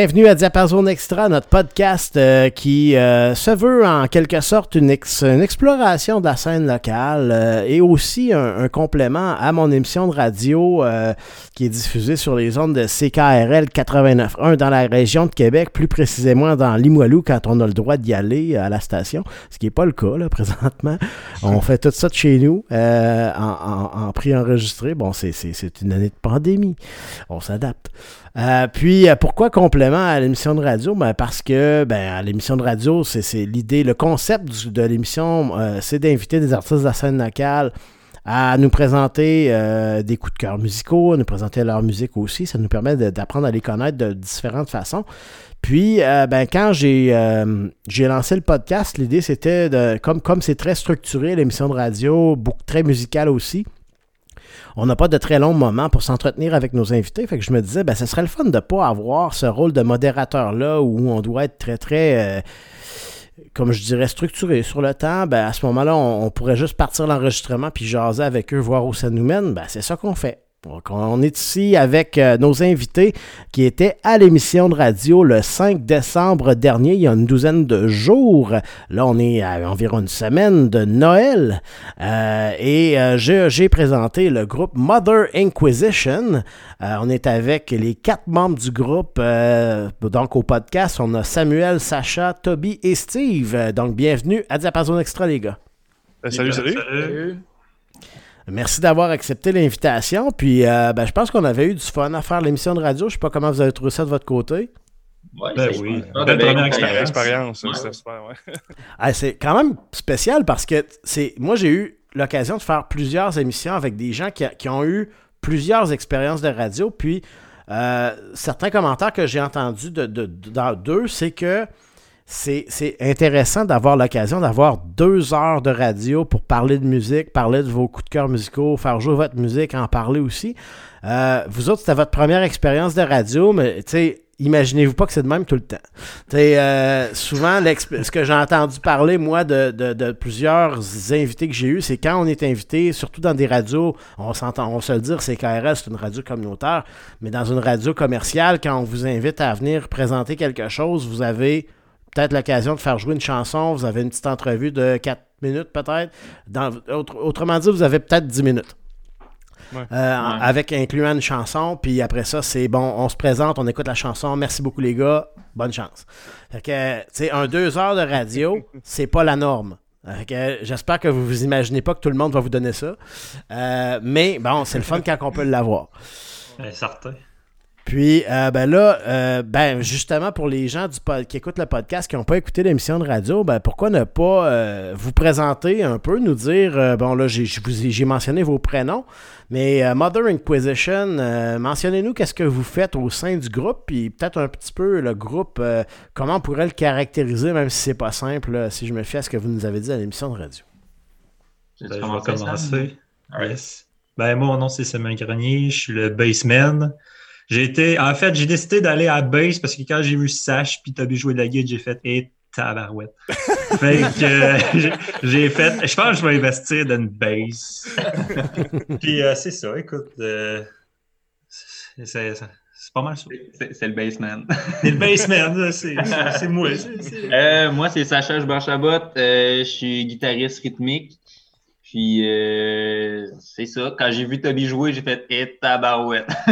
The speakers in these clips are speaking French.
Bienvenue à Diapason Extra, notre podcast euh, qui euh, se veut en quelque sorte une, exploration de la scène locale euh, et aussi un, complément à mon émission de radio qui est diffusée sur les ondes de CKRL 89.1 dans la région de Québec, plus précisément dans Limoilou quand on a le droit d'y aller à la station, ce qui n'est pas le cas là, présentement. On fait tout ça de chez nous en, en, en prix enregistré. Bon, c'est une année de pandémie. On s'adapte. Euh, puis euh, pourquoi complément à l'émission de radio? Ben, parce que ben, l'émission de radio, c'est l'idée, le concept de l'émission, euh, c'est d'inviter des artistes de la scène locale à nous présenter des coups de cœur musicaux, à nous présenter leur musique aussi. Ça nous permet d'apprendre à les connaître de différentes façons. Puis, ben, quand j'ai lancé le podcast, l'idée c'était de, comme comme c'est très structuré, l'émission de radio, beaucoup, très musicale aussi, on n'a pas de très longs moments pour s'entretenir avec nos invités. Fait que je me disais, ben, ce serait le fun de ne pas avoir ce rôle de modérateur-là où on doit être très, très. Euh, comme je dirais, structuré sur le temps, ben, à ce moment-là, on, pourrait juste partir l'enregistrement puis jaser avec eux, voir où ça nous mène. Ben, c'est ça qu'on fait. Donc, on est ici avec euh, nos invités qui étaient à l'émission de radio le 5 décembre dernier, il y a une douzaine de jours. Là, on est à environ une semaine de Noël. Euh, et euh, j'ai présenté le groupe Mother Inquisition. on est avec les quatre membres du groupe. donc, au podcast, on a Samuel, Sacha, Toby et Steve. Donc, bienvenue à Diapason Extra, les gars. salut. salut. Merci d'avoir accepté l'invitation. Puis, euh, ben, je pense qu'on avait eu du fun à faire l'émission de radio. Je ne sais pas comment vous avez trouvé ça de votre côté. Ouais, ben oui, belle première expérience. c'est quand même spécial parce que c'est moi, j'ai eu l'occasion de faire plusieurs émissions avec des gens qui, ont eu plusieurs expériences de radio. Puis, euh, certains commentaires que j'ai entendus de, dans d'eux, c'est que c'est intéressant d'avoir l'occasion d'avoir deux heures de radio pour parler de musique, parler de vos coups de cœur musicaux, faire jouer votre musique, en parler aussi. Euh, vous autres, c'était votre première expérience de radio, mais imaginez-vous pas que c'est de même tout le temps. Euh, souvent, ce que j'ai entendu parler, moi, de, plusieurs invités que j'ai eus, c'est quand on est invité, surtout dans des radios, on s'entend, on se le dire, c'est KRS, c'est une radio communautaire, mais dans une radio commerciale, quand on vous invite à venir présenter quelque chose, vous avez peut-être l'occasion de faire jouer une chanson, vous avez une petite entrevue de 4 minutes peut-être. autrement dit, vous avez peut-être 10 minutes. Euh, avec incluant une chanson, puis après ça, c'est bon, on se présente, on écoute la chanson, merci beaucoup les gars, bonne chance. Fait que, tu sais, un deux heures de radio, c'est pas la norme. J'espère que vous vous imaginez pas que tout le monde va vous donner ça. Euh, mais bon, c'est le fun quand on peut l'avoir. certain. Puis, euh, ben là, euh, ben justement, pour les gens du qui écoutent le podcast, qui n'ont pas écouté l'émission de radio, ben pourquoi ne pas euh, vous présenter un peu, nous dire, bon là, j'ai mentionné vos prénoms, mais Mother Inquisition, mentionnez-nous qu'est-ce que vous faites au sein du groupe, puis peut-être un petit peu le groupe, comment on pourrait le caractériser, même si c'est pas simple, si je me fie à ce que vous nous avez dit à l'émission de radio. Ben, je vais commencer. Ben, moi, mon nom, c'est Semaine Grenier, je suis le baseman. J'ai été, en fait, j'ai décidé d'aller à base parce que quand j'ai vu Sash puis Toby jouer de la guide, j'ai fait et hey, tabarouette. fait que j'ai fait, je pense que je vais investir dans une base. puis euh, c'est ça, écoute, euh, c'est pas mal ça. C'est le baseman. C'est le baseman, c'est moi. Euh, moi, c'est Sacha Jbarchabot. je suis guitariste rythmique. Puis euh, c'est ça. Quand j'ai vu Toby jouer, j'ai fait et eh, tabarouette.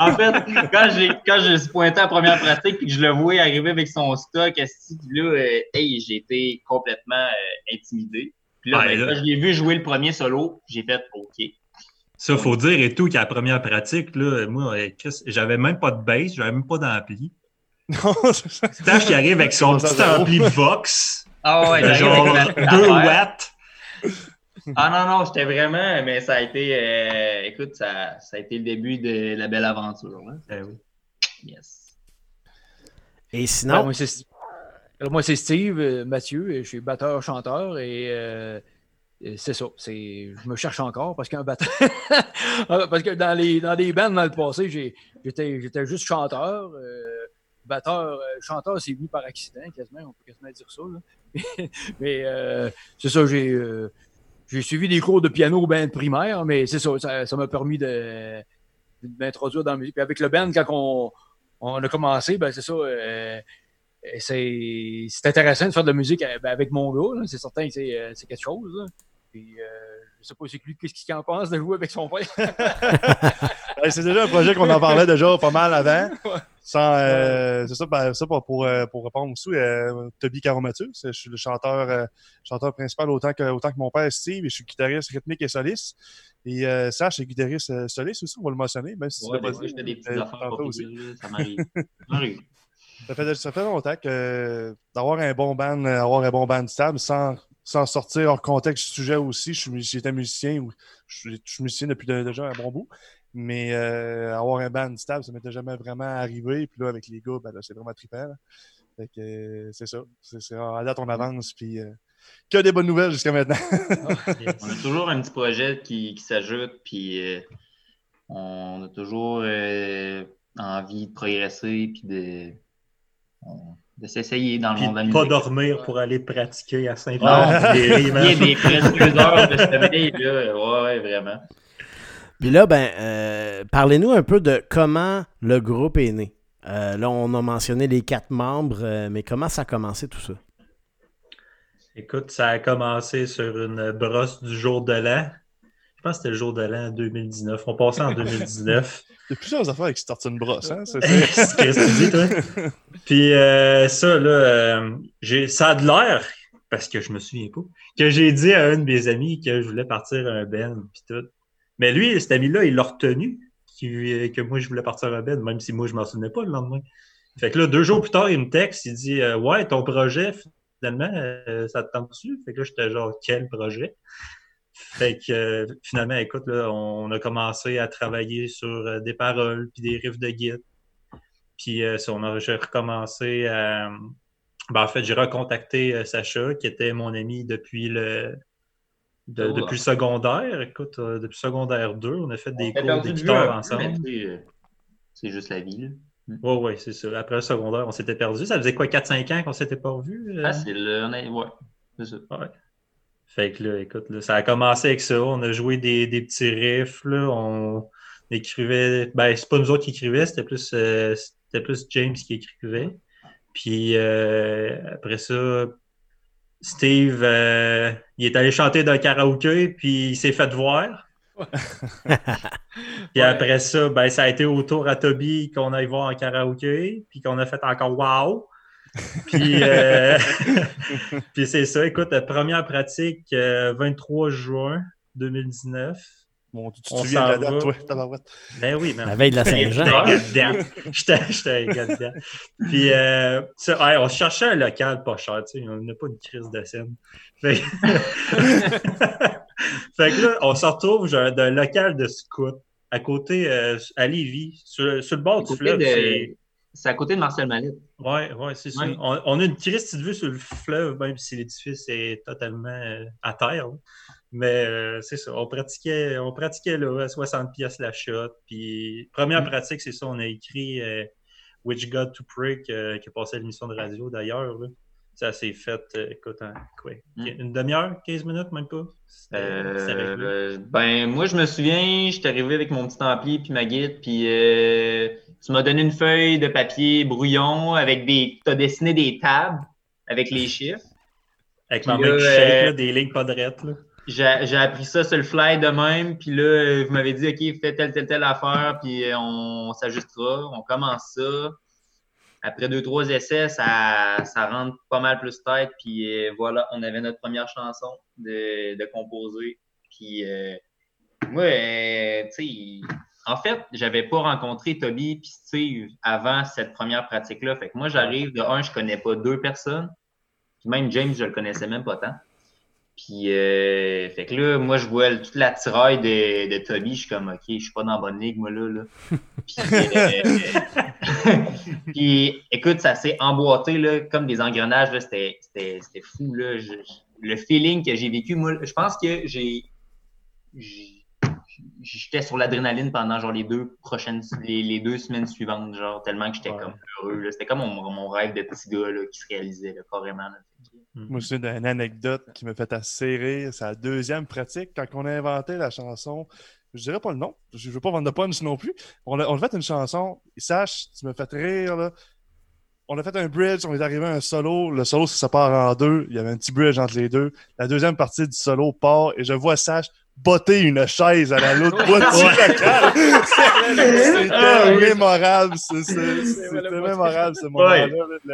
en fait, quand j'ai quand je suis pointé en première pratique et que je le vois arriver avec son stock, là, euh, hey, j'ai été complètement euh, intimidé. Puis là, ben, quand je l'ai vu jouer le premier solo, j'ai fait OK. Ça, faut dire et tout qu'à la première pratique, là, moi, j'avais même pas de bass, j'avais même pas d'ampli. Non, Tâche qui arrive avec son petit ampli Vox. Ah ouais, genre 2 watts. Ah non, non, j'étais vraiment, mais ça a été, euh, écoute, ça, ça, a été le début de la belle aventure. Hein? Eh oui. Yes. Et sinon? moi, c'est Steve euh, Mathieu, je suis batteur-chanteur et euh, c'est ça. Je me cherche encore parce qu'un batteur. parce que dans les, dans les bands dans le passé, j'étais juste chanteur. batteur, chanteur, c'est venu par accident, quasiment, on peut quasiment dire ça. mais euh, c'est ça, euh, j'ai suivi des cours de piano au band primaire, mais c'est ça, ça m'a permis de, m'introduire dans la musique. Puis avec le band, quand on a commencé, ben c'est ça. c'est intéressant de faire de la musique ben, avec mon gars. C'est certain que c'est quelque chose. Puis, je sais pas c'est lui, qu'est-ce qu'il en pense de jouer avec son père? c'est déjà un projet qu'on en parlait déjà pas mal avant. Euh, c'est ça, ben, ça pour, euh, pour, répondre aussi, euh, Toby Caromatus. Je suis le chanteur, euh, chanteur principal autant que, autant que mon père Steve et je suis guitariste rythmique et soliste. Et euh, Sache est guitariste soliste aussi, on va le mentionner, même si ouais, tu des petites affaires aussi. ça m'arrive. ça, fait, ça fait longtemps que d'avoir un bon band, avoir un bon band stable sans sans sortir hors contexte du sujet aussi. J'étais musicien ou je, suis musicien depuis déjà un bon bout. Mais euh, avoir un band stable, ça m'était jamais vraiment arrivé. Puis là, avec les gars, ben c'est vraiment trippant. Fait que euh, c'est ça. C'est, à date, on avance. Puis euh, que des bonnes nouvelles jusqu'à maintenant. on a toujours un petit projet qui, qui s'ajoute. Puis on a toujours envie de progresser. Puis de de s'essayer dans le monde de pas dormir pour aller pratiquer à saint pierre Il y a des précieuses heures de sommeil, là. Ouais, vraiment. Puis là, ben, euh, parlez-nous un peu de comment le groupe est né. Euh, là, on a mentionné les quatre membres, euh, mais comment ça a commencé tout ça? Écoute, ça a commencé sur une brosse du jour de l'an. Je pense que c'était le jour de l'an 2019. On passait en 2019. Il y a plusieurs affaires avec starter une brosse, hein? C'est ce que tu dis, toi? Puis euh, ça, là, euh, j'ai, ça a de l'air, parce que je me souviens pas, que j'ai dit à un de mes amis que je voulais partir à un Ben, puis tout. Mais lui, cet ami-là, il l'a retenu, que moi, je voulais partir à Ben, même si moi, je m'en souvenais pas le lendemain. Fait que là, deux jours plus tard, il me texte, il dit euh, Ouais, ton projet, finalement, ça te dessus? Fait que là, j'étais genre, quel projet? Fait que euh, finalement, écoute, là, on a commencé à travailler sur euh, des paroles puis des riffs de guide. Puis euh, on j'ai recommencé à. Ben, en fait, j'ai recontacté Sacha, qui était mon ami depuis le. Depuis le secondaire. Écoute, depuis secondaire 2, on a fait des cours de guitare ensemble. C'est juste la vie. Oui, oui, c'est ça. Après le secondaire, on s'était perdu. Ça faisait quoi, 4-5 ans qu'on s'était pas revus? Ah, c'est le. Ouais, c'est ça. Ouais. Fait que là, écoute, ça a commencé avec ça. On a joué des, petits riffs. Là. On écrivait. Ben, c'est pas nous autres qui écrivaient, c'était plus, euh, plus James qui écrivait. Puis euh, après ça, Steve, euh, il est allé chanter d'un karaoké, puis il s'est fait voir. puis après ça, ben, ça a été au tour à Toby qu'on aille voir en karaoké, puis qu'on a fait encore wow. Puis, euh, puis c'est ça. Écoute, première pratique, 23 euh, juin 2019. Bon, tu te souviens de la date, toi, tabarouette? Ben oui, La veille de la Saint-Jean. J'étais dedans. Puis, euh, ça, on cherchait un local pas cher, tu sais, on n'a pas une crise de scène. Fait... fait que là, on se retrouve d'un local de scout à côté, euh, à Lévis, sur, le bord du fleuve. De... C'est à côté de Marcel Mallette. Oui, ouais, c'est ça. On, a une triste vue sur le fleuve, même si l'édifice est totalement euh, à terre. Mais euh, c'est ça. On pratiquait, on pratiquait là, à 60 pièces la shot. Puis, première mm. pratique, c'est ça. On a écrit euh, Which God to Pray, qui a passé à l'émission de radio d'ailleurs. Ça s'est fait, écoute, quoi, mm. une demi-heure, 15 minutes, même pas? ben, moi, je me souviens, j'étais arrivé avec mon petit ampli puis ma guide, puis tu m'as donné une feuille de papier brouillon avec des. Tu as dessiné des tables avec les chiffres. Avec ma main qui shake, euh, des lignes pas drettes. J'ai appris ça sur le fly de même. Puis là, vous m'avez dit, OK, fais telle, telle, telle affaire, puis on, s'ajustera. On commence ça. Après deux, trois essais, ça, ça rentre pas mal plus tête. Puis euh, voilà, on avait notre première chanson de, composer. Puis euh, moi, tu sais, en fait, j'avais pas rencontré Toby et Steve avant cette première pratique-là. Fait que moi, j'arrive de un, je connais pas deux personnes. Puis même James, je le connaissais même pas tant. Puis, euh, fait que là, moi, je vois toute la tiraille de, de Toby. Je suis comme, OK, je suis pas dans la bonne ligue, moi, là. là. Puis, euh, puis, écoute, ça s'est emboîté, là, comme des engrenages. C'était fou, là. le feeling que j'ai vécu, moi, je pense que j'ai j'étais sur l'adrénaline pendant genre les deux prochaines les, deux semaines suivantes genre tellement que j'étais comme heureux c'était comme mon, rêve de petit gars là, qui se réalisait carrément mm. moi j'ai une anecdote qui me fait assez rire c'est la deuxième pratique quand on a inventé la chanson je dirais pas le nom, je veux pas vendre de punch non plus. On a, on a fait une chanson, Sache, tu me fais rire, là. On a fait un bridge, on est arrivé à un solo. Le solo se sépare en deux. Il y avait un petit bridge entre les deux. La deuxième partie du solo part et je vois Sache botter une chaise à la l'autre boîtier C'était mémorable. C'était mémorable ce moment-là.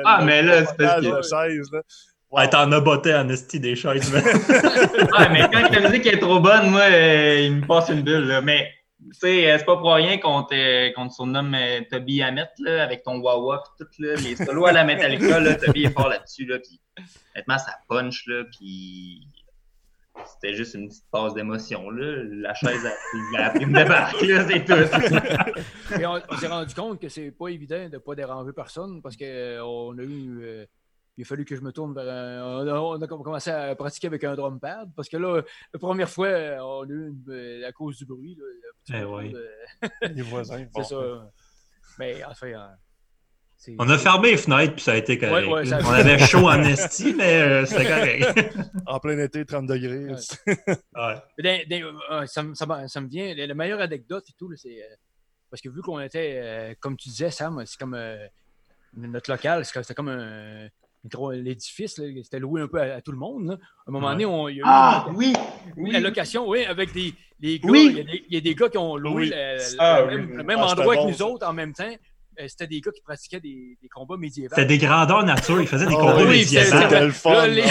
Ah, mais là, c'est parce que... chaise, là. Ouais, t'en as botté en esti des chaises. ouais, mais quand la musique est trop bonne, moi, euh, il me passe une bulle. Là. Mais, tu sais, euh, c'est pas pour rien qu'on te, qu'on te surnomme euh, Toby Hamet, là, avec ton wah-wah, tout, là, les solos à la Metallica, là, Toby est fort là-dessus, là, puis honnêtement, ça punch, là, puis c'était juste une petite passe d'émotion, là. La chaise a, a pris une débarque, là, c'est tout. Et on, s'est rendu compte que c'est pas évident de pas déranger personne, parce qu'on a eu il a fallu que je me tourne vers un. On a, commencé à pratiquer avec un drum pad parce que là, la première fois, on a eu une, à cause du bruit. Là, eh les voisins. C'est ça. Mais enfin. Hein, on a fermé les fenêtres puis ça a été correct. On avait chaud en esti, mais euh, c'était correct. en plein été, 30 degrés. Euh, ça, me vient. La, meilleure anecdote et tout, c'est. Euh, parce que vu qu'on était, comme tu disais, Sam, c'est comme notre local, c'était comme un, l'édifice, c'était loué un peu à, tout le monde. À un moment donné, on, il y a eu ah, oui, la location, oui, avec des, des gars. Il, y a des, gars qui ont loué ah, le, même, ah, endroit que nous autres en même temps. Euh, c'était des gars qui pratiquaient des, des combats médiévaux. C'était des grandeurs nature, ils faisaient des combats médiévaux. C'était le fun. les,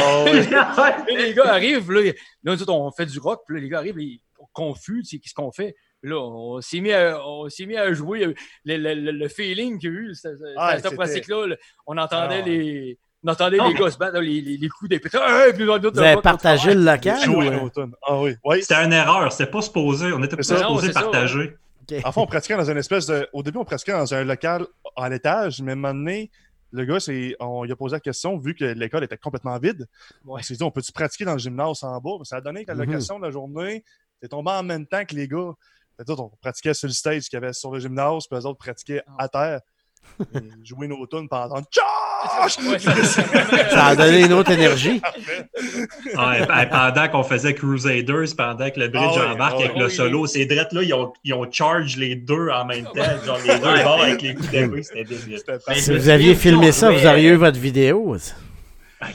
les, gars arrivent, là, nous autres, on fait du rock, puis là, les gars arrivent, ils sont confus, qu'est-ce qu'on fait? Là, on s'est mis, à, mis à jouer le, le, le feeling qu'il y a eu, cette, pratique-là. On entendait les on entendait les gars se battre, les, les, coups des pétards. Vous avez partagé le local? Ah oui. C'était une erreur, c'était pas supposé. On était pas supposé partager. En fait, on pratiquait dans une espèce de. Au début, on pratiquait dans un local à l'étage, mais à un moment donné, le gars, on lui a posé la question, vu que l'école était complètement vide. On s'est dit, on peut-tu pratiquer dans le gymnase en bas? Ça a donné que la mhm. location de la journée, c'est tombé en même temps que les gars. On pratiquait sur le stage qu'il y avait sur le gymnase, puis les autres pratiquaient à terre jouer nos tunes pendant ça a donné une autre énergie. pendant qu'on faisait Crusaders, pendant que le bridge ah embarque ah avec le solo, ces drettes là ils ont, ils ont charge les deux en même temps. Genre les deux bords avec les coups d'épée, c'était débile. Si vous aviez filmé ça, vous auriez eu votre vidéo.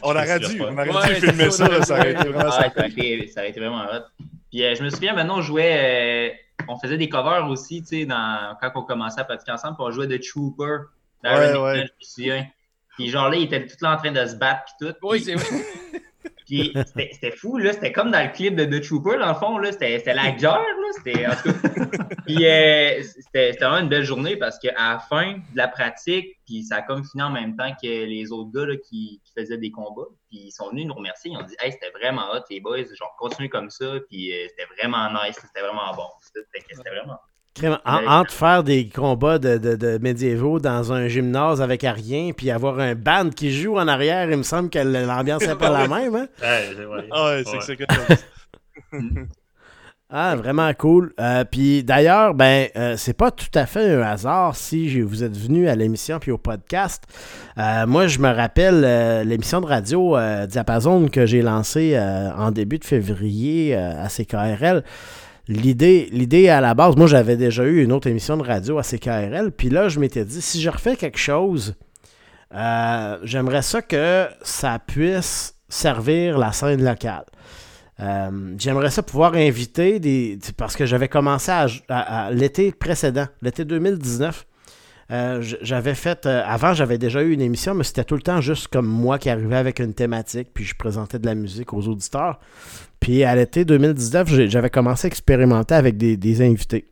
on aurait dû, on aurait dû filmer ça, ça aurait été vraiment ça. aurait été vraiment hot. Puis euh, je me souviens, maintenant, on jouait, euh, on faisait des covers aussi, tu sais, quand on commençait à pratiquer ensemble, puis on jouait de Trooper. Ouais, ouais. Puis genre là, il était tout là en train de se battre, puis tout. Oui, c'est vrai. Puis c'était fou, là. C'était comme dans le clip de The Trooper, dans le fond, là. C'était la guerre, là. C'était, en tout cas. puis euh, c'était vraiment une belle journée parce qu'à la fin de la pratique, puis ça a comme fini en même temps que les autres gars là, qui, qui, faisaient des combats. Puis ils sont venus nous remercier. Ils ont dit, hey, c'était vraiment hot, les boys. Genre, continuez comme ça. Puis euh, c'était vraiment nice. C'était vraiment bon. C'était vraiment entre faire des combats de, de, médiévaux dans un gymnase avec rien, puis avoir un band qui joue en arrière, il me semble que l'ambiance n'est pas la même. Hein? Ah ouais, c'est que Ah, vraiment cool. Euh, puis d'ailleurs, ben, euh, c'est pas tout à fait un hasard si vous êtes venu à l'émission puis au podcast. Euh, moi, je me rappelle l'émission de radio Diapason que j'ai lancée en début de février à CKRL. L'idée, à la base, moi j'avais déjà eu une autre émission de radio à CKRL, puis là je m'étais dit, si je refais quelque chose, euh, j'aimerais ça que ça puisse servir la scène locale. Euh, j'aimerais ça pouvoir inviter des. Parce que j'avais commencé à, l'été précédent, l'été 2019. Euh, j'avais fait. avant, j'avais déjà eu une émission, mais c'était tout le temps juste comme moi qui arrivais avec une thématique, puis je présentais de la musique aux auditeurs. Puis à l'été 2019, j'avais commencé à expérimenter avec des, invités.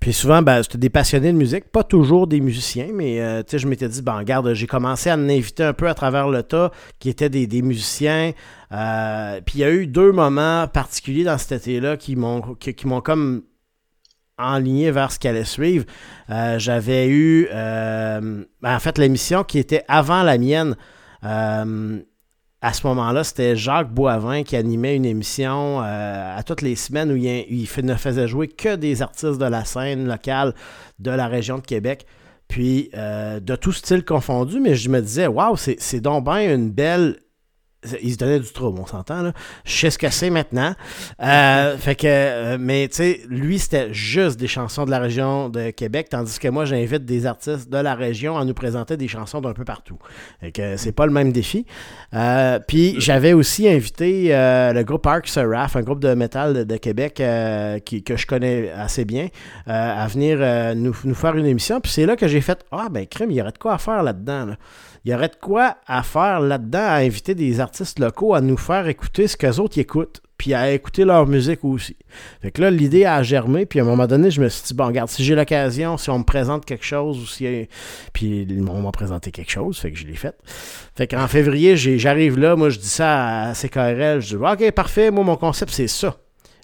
Puis souvent, ben, c'était des passionnés de musique, pas toujours des musiciens, mais euh, je m'étais dit, ben regarde, j'ai commencé à en inviter un peu à travers le tas qui étaient des, musiciens. Euh, puis il y a eu deux moments particuliers dans cet été-là qui m'ont qui, m'ont comme enligné vers ce qui allait suivre. Euh, j'avais eu, ben, en fait, l'émission qui était avant la mienne à ce moment-là, c'était Jacques Boivin qui animait une émission euh, à toutes les semaines où il, ne faisait jouer que des artistes de la scène locale de la région de Québec. Puis euh, de tout style confondu, mais je me disais, waouh, c'est donc bien une belle il se donnait du trouble, on s'entend, là. Je sais ce que c'est maintenant. Euh, fait que, euh, mais tu sais, lui, c'était juste des chansons de la région de Québec, tandis que moi, j'invite des artistes de la région à nous présenter des chansons d'un peu partout. Fait que c'est pas le même défi. Euh, puis j'avais aussi invité le groupe Arc Seraph, un groupe de métal de, Québec qui, que je connais assez bien, à venir nous, nous, faire une émission. Puis c'est là que j'ai fait Ah, ben, crème, il y aurait de quoi à faire là-dedans. Là il y aurait de quoi à faire là-dedans, à inviter des artistes locaux à nous faire écouter ce qu'eux autres écoutent, puis à écouter leur musique aussi. Fait que là, l'idée a germé, puis à un moment donné, je me suis dit, bon, regarde, si j'ai l'occasion, si on me présente quelque chose, ou si... Puis on m'a présenté quelque chose, fait que je l'ai fait. Fait qu'en février, j'arrive là, moi, je dis ça à CKRL, je dis, OK, parfait, moi, mon concept, c'est ça.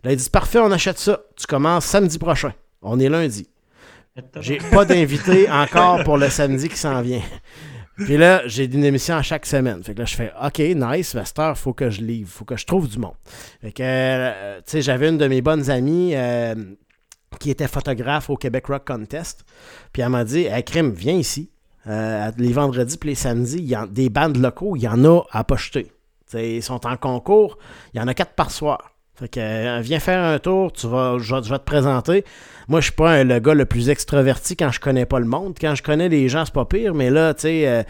Là, il dit, parfait, on achète ça. Tu commences samedi prochain. On est lundi. J'ai pas d'invité encore pour le samedi qui s'en vient. Puis là, j'ai une émission à chaque semaine. Fait que là, je fais OK, nice, Master, faut que je livre, faut que je trouve du monde. Fait que, euh, tu sais, j'avais une de mes bonnes amies euh, qui était photographe au Québec Rock Contest. Puis elle m'a dit Hey, Crime, viens ici. Euh, les vendredis puis les samedis, y a des bandes locaux, il y en a à pocheter. ils sont en concours, il y en a quatre par soir. Fait que viens faire un tour, tu vas, je, vais, te présenter. Moi, je suis pas le gars le plus extraverti quand je connais pas le monde. Quand je connais les gens, c'est pas pire, mais là, tu sais, euh,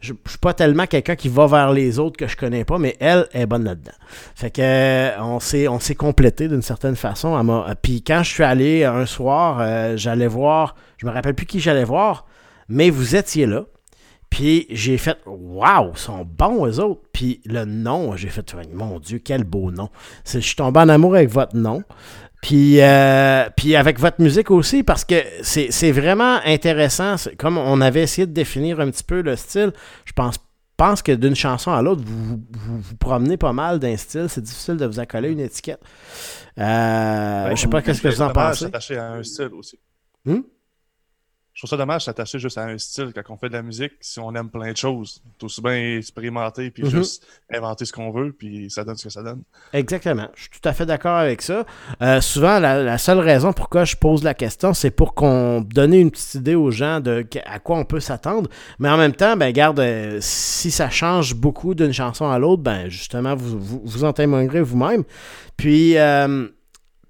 je, suis pas tellement quelqu'un qui va vers les autres que je connais pas, mais elle est bonne là-dedans. Fait que euh, on s'est on complété d'une certaine façon. Puis quand je suis allé un soir, j'allais voir, je me rappelle plus qui j'allais voir, mais vous étiez là. Puis j'ai fait Waouh, ils sont bons eux autres. Puis le nom, j'ai fait Mon Dieu, quel beau nom. Je suis tombé en amour avec votre nom. Puis, euh, puis avec votre musique aussi, parce que c'est vraiment intéressant. Comme on avait essayé de définir un petit peu le style, je pense, pense que d'une chanson à l'autre, vous, vous, promenez pas mal d'un style. C'est difficile de vous accoler une étiquette. Euh, je sais pas qu'est-ce que vous en pensez. attaché à un style aussi. Hmm? Je trouve ça dommage s'attacher juste à un style quand on fait de la musique si on aime plein de choses. Tout aussi bien expérimenter puis mhm. juste inventer ce qu'on veut puis ça donne ce que ça donne. Exactement. Je suis tout à fait d'accord avec ça. Euh, souvent, la, seule raison pourquoi je pose la question, c'est pour qu'on donne une petite idée aux gens de à quoi on peut s'attendre. Mais en même temps, ben garde, euh, si ça change beaucoup d'une chanson à l'autre, ben justement, vous, vous, vous en témoignerez vous-même. Puis euh,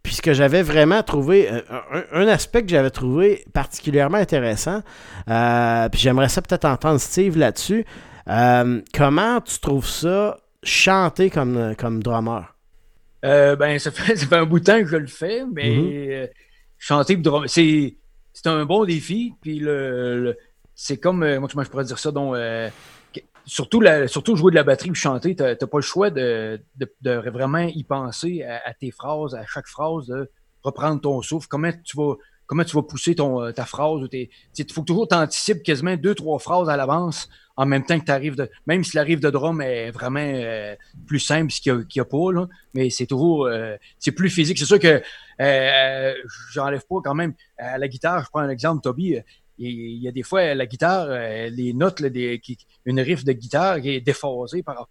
puis ce que j'avais vraiment trouvé, euh, un, aspect que j'avais trouvé particulièrement intéressant, euh, puis j'aimerais ça peut-être entendre Steve là-dessus. Euh, comment tu trouves ça chanter comme, comme drummer? ben, ça fait, ça fait, un bout de temps que je le fais, mais mm-hmm. chanter drummer, c'est, c'est un bon défi. Puis le, c'est comme, moi, je pourrais dire ça, donc, surtout, surtout jouer de la batterie ou chanter, tu n'as pas le choix de, vraiment y penser à, tes phrases, à chaque phrase, de reprendre ton souffle. Comment tu vas, comment tu vas pousser ton, euh, ta phrase. Il faut toujours t'anticipes quasiment deux, trois phrases à l'avance en même temps que tu arrives de. Même si l'arrive de drum est vraiment euh, plus simple qu'il n'y a, pas, là, mais c'est toujours. Euh, c'est plus physique. C'est sûr que j'enlève pas quand même. À la guitare, je prends un exemple, Toby il y a des fois, la guitare, euh, les notes, des, une riff de guitare qui est déphasée par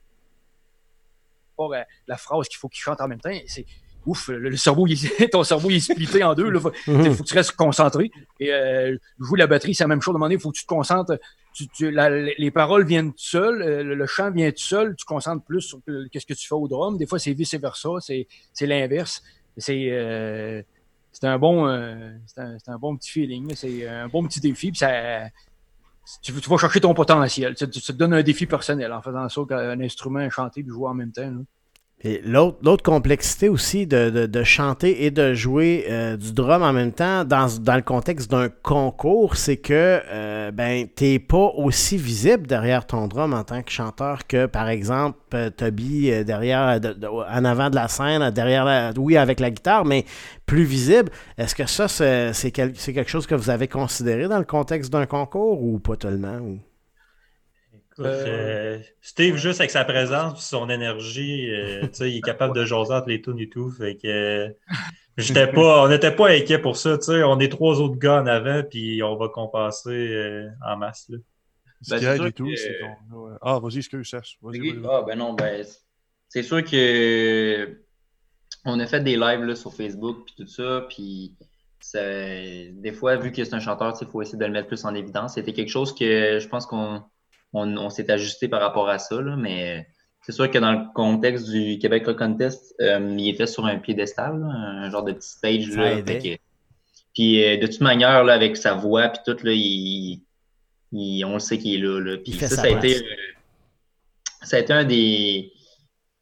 rapport à la phrase qu'il faut qu'il chante en même temps. C'est ouf, le, cerveau, ton cerveau il est splitté en deux. Il faut, que tu restes concentré. Et euh, jouer la batterie, c'est la même chose. À un moment donné, il faut que tu te concentres. les paroles viennent tout seul, euh, le, chant vient tout seul. Tu te concentres plus sur ce que tu fais au drum. Des fois, c'est vice-versa. C'est l'inverse. C'est. Euh, c'est un bon euh, un, un, bon petit feeling. C'est un bon petit défi. ça, tu, vas chercher ton potentiel. Tu, te donnes un défi personnel en faisant ça qu'un instrument chanter et jouer en même temps. L'autre complexité aussi de, chanter et de jouer euh, du drum en même temps dans, le contexte d'un concours, c'est que euh, ben, tu n'es pas aussi visible derrière ton drum en tant que chanteur que, par exemple, euh, Toby derrière, en avant de la scène, derrière la, oui, avec la guitare, mais plus visible. Est-ce que ça, c'est quelque chose que vous avez considéré dans le contexte d'un concours ou pas tellement? Euh, Steve, juste avec sa présence et son énergie, euh, il est capable de jaser entre les tunes et tout. Fait que j'étais pas, on n'était pas inquiet pour ça. On est trois autres gars en avant, puis on va compenser euh, en masse. Là. Ben, tout, Ah, vas-y, excuse, cherche. ah, ben non, ben, c'est sûr que on a fait des lives là, sur Facebook, puis tout ça, puis des fois, vu que c'est un chanteur, il faut essayer de le mettre plus en évidence. C'était quelque chose que je pense qu'on on, s'est ajusté par rapport à ça, là, mais c'est sûr que dans le contexte du Québec Rock Contest, euh, il était sur un piédestal, un genre de petit stage. Là, puis euh, de toute manière, là, avec sa voix, puis tout, là, il, on le sait qu'il est là. là. Puis ça, ça a, été, ça a été un des,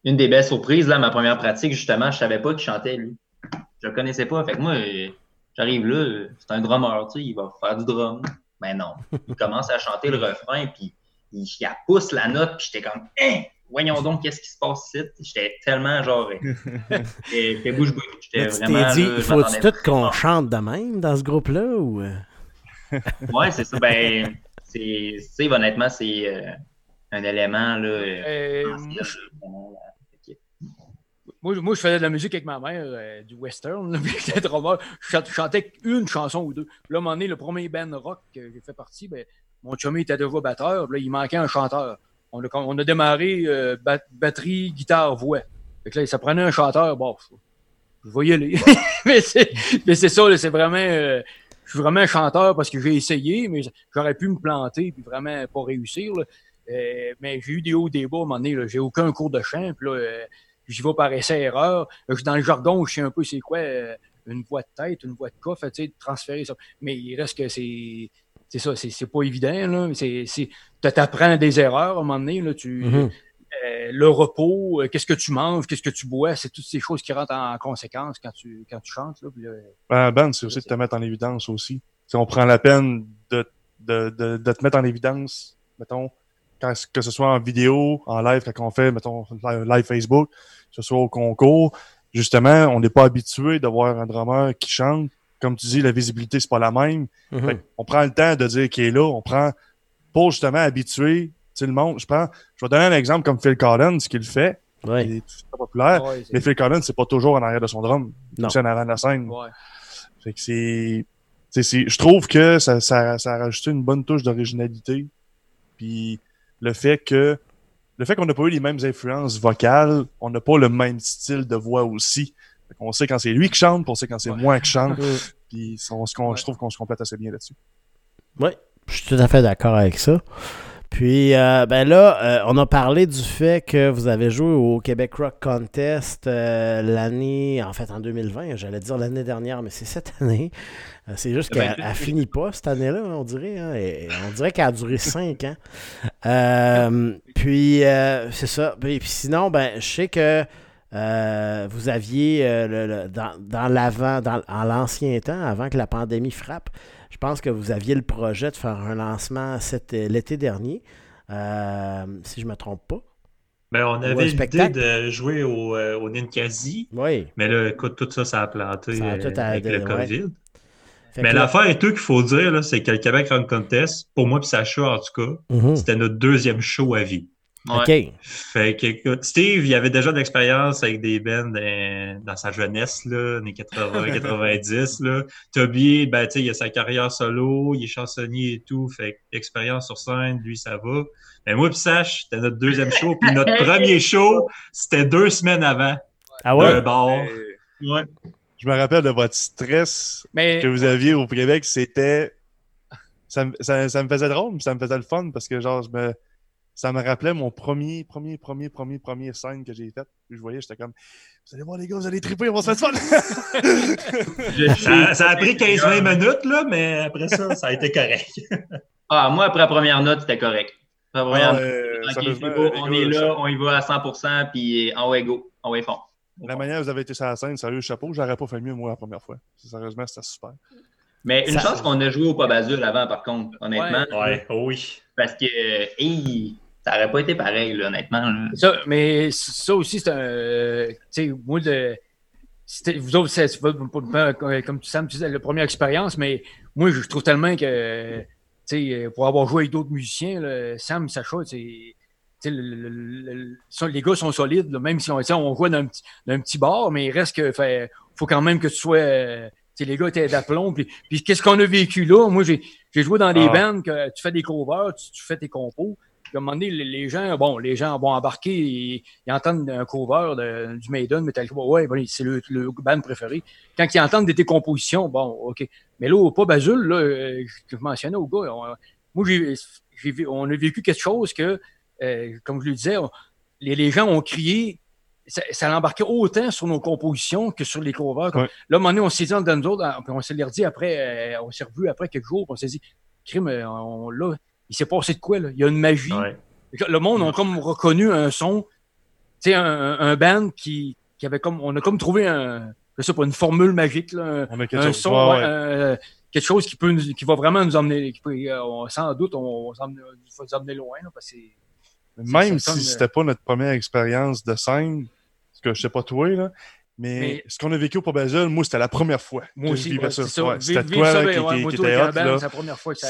une des belles surprises. Là, ma première pratique, justement, je savais pas qu'il chantait, lui. Je le connaissais pas. Fait que moi, j'arrive là, c'est un drummer, tu sais, il va faire du drum. Mais non. Il commence à chanter le refrain, puis il, il pousse la note, puis j'étais comme, hein, voyons donc, qu'est-ce qui se passe ici? J'étais tellement genre. J'étais bouche bouche. J'étais vraiment. dit, il faut tout qu'on chante de même dans ce groupe-là ou? Euh? ouais, c'est ça. Ben, c'est, honnêtement, c'est euh, un élément, là. Euh, moi, moi, je faisais de la musique avec ma mère, du western. J'étais drummer. Je chantais une chanson ou deux. Là, à un moment donné, le premier band rock que j'ai fait partie, ben, mon chummy était déjà batteur. Là, il manquait un chanteur. On a, on a démarré euh, batterie, guitare, voix. Fait que là, ça prenait un chanteur. Bon, je vais y aller. mais c'est ça, c'est vraiment. Euh, je suis vraiment un chanteur parce que j'ai essayé, mais j'aurais pu me planter puis vraiment pas réussir. Euh, mais j'ai eu des hauts, des bas à un moment donné. J'ai aucun cours de chant. Puis là, j'y vais par essai-erreur. Dans le jargon, je sais un peu c'est quoi une voix de tête, une voix de coffre, tu sais, transférer ça. Mais il reste que c'est c'est ça, c'est pas évident. Là. Tu apprends des erreurs à un moment donné. Là, tu, mm-hmm. euh, le repos, euh, qu'est-ce que tu manges, qu'est-ce que tu bois, c'est toutes ces choses qui rentrent en conséquence quand tu, quand tu chantes. Là, ben, ben, c'est aussi de te mettre en évidence aussi. Si on prend la peine de, de, de, de, te mettre en évidence, mettons, que ce soit en vidéo, en live, quand on fait, mettons, live Facebook, que ce soit au concours, justement, on n'est pas habitué d'avoir un drummer qui chante comme tu dis, la visibilité, c'est pas la même. Mhm. On prend le temps de dire qu'il est là. On prend pour justement habituer le monde. Je prends, je vais donner un exemple comme Phil Collins, ce qu'il fait. Il est très populaire. mais Phil Collins, c'est pas toujours en arrière de son drum. C'est en arrière de la scène. Fait que c'est. Je trouve que ça, ça, ça, a rajouté une bonne touche d'originalité. Puis le fait que le fait qu'on n'a pas eu les mêmes influences vocales, on n'a pas le même style de voix aussi. On sait quand c'est lui qui chante, puis on sait quand c'est moi qui chante. puis je trouve qu'on se complète assez bien là-dessus. Oui, je suis tout à fait d'accord avec ça. Puis, euh, ben là, euh, on a parlé du fait que vous avez joué au Québec Rock Contest euh, l'année, en fait en 2020, j'allais dire l'année dernière, mais c'est cette année. c'est juste qu'elle ne finit pas cette année-là, on dirait. Hein, on dirait qu'elle a duré cinq ans. puis, c'est ça. Puis, puis, sinon, ben, je sais que euh, vous aviez euh, dans, l'avant, dans, en l'ancien temps, avant que la pandémie frappe, je pense que vous aviez le projet de faire un lancement l'été dernier, euh, si je ne me trompe pas. Ben, on avait l'idée de jouer au, au Ninkasi. Oui. Mais là, écoute, tout ça, ça a planté avec le COVID. Mais l'affaire et tout qu'il faut dire, c'est que le Québec Rock Contest, pour moi et Sacha, en tout cas, mm-hmm. c'était notre deuxième show à vie. OK. Fait que, écoute, Steve, il avait déjà de l'expérience avec des bands dans, sa jeunesse, là, années 80, 90, là. Toby, ben, tu sais, il a sa carrière solo, il est chansonnier et tout. Fait expérience sur scène, lui, ça va. Mais moi, puis Sach, c'était notre deuxième show. Puis notre premier show, c'était deux semaines avant. Ah ouais? Ouais. Je me rappelle de votre stress que vous aviez au Québec. C'était. Ça, ça, ça, me faisait drôle, mais ça me faisait le fun parce que, genre, je me ça me rappelait mon premier, premier, premier, premier, premier scène que j'ai faite. je voyais, j'étais comme, vous allez voir les gars, vous allez triper, on va se faire ça, ça a pris 15-20 minutes, là, mais après ça, ça a été correct. ah, moi, après la première note, c'était correct. Après la première note, on est là, on y va à 100%, puis en way go, en way fond. La manière dont vous avez été sur la scène, sérieux, chapeau, j'aurais pas fait mieux, moi, la première fois. Sérieusement, c'était super. Mais une chance qu'on a joué au Pop Azul avant, par contre, honnêtement. Ouais, oui. Parce que, hey, ça n'aurait pas été pareil, honnêtement. Ça, mais ça aussi, c'est un. tu sais, moi, de, vous autres, c'est comme tu sais, la première expérience, mais moi, je trouve tellement que, tu sais, pour avoir joué avec d'autres musiciens, Sam, Sacha, c'est. les gars sont solides, même si on, on joue dans un, petit, dans un petit bar, mais il reste que fait, faut quand même que tu sois. les gars étaient d'aplomb. Puis, puis qu'est-ce qu'on a vécu là? Moi, j'ai joué dans des ah. bands que tu fais des covers, tu fais tes compos à un moment donné, les, gens, bon, les gens vont embarquer, ils, ils entendent un cover de, du Maiden, Metallica, ouais, c'est le, le band préféré. Quand ils entendent des compositions, bon, OK. Mais là, pas Bazul, là, euh, je mentionnais au gars, moi, j'ai, on a vécu quelque chose que, euh, comme je le disais, les, gens ont crié, ça, ça embarquait autant sur nos compositions que sur les covers. Là, à un moment donné, on s'est dit dans nous autres, on s'est redit après, on s'est revu après quelques jours, on s'est dit, crime, on, là, il s'est passé de quoi, là? Il y a une magie. Le monde a comme reconnu un son, tu sais, un, un, band qui, qui avait comme, on a comme trouvé un, je sais pas, une formule magique, là, un, son, euh, quelque chose qui peut, qui va vraiment nous emmener, qui peut, euh, sans doute, on, va nous emmener loin, là, parce que Même si c'était pas notre première expérience de scène, parce que je sais pas toi, là, mais, ce qu'on a vécu au Pop moi, c'était la première fois. Moi aussi, je ça. c'était toi là, qui, ouais, qui, était hot. C'est la première fois que ça...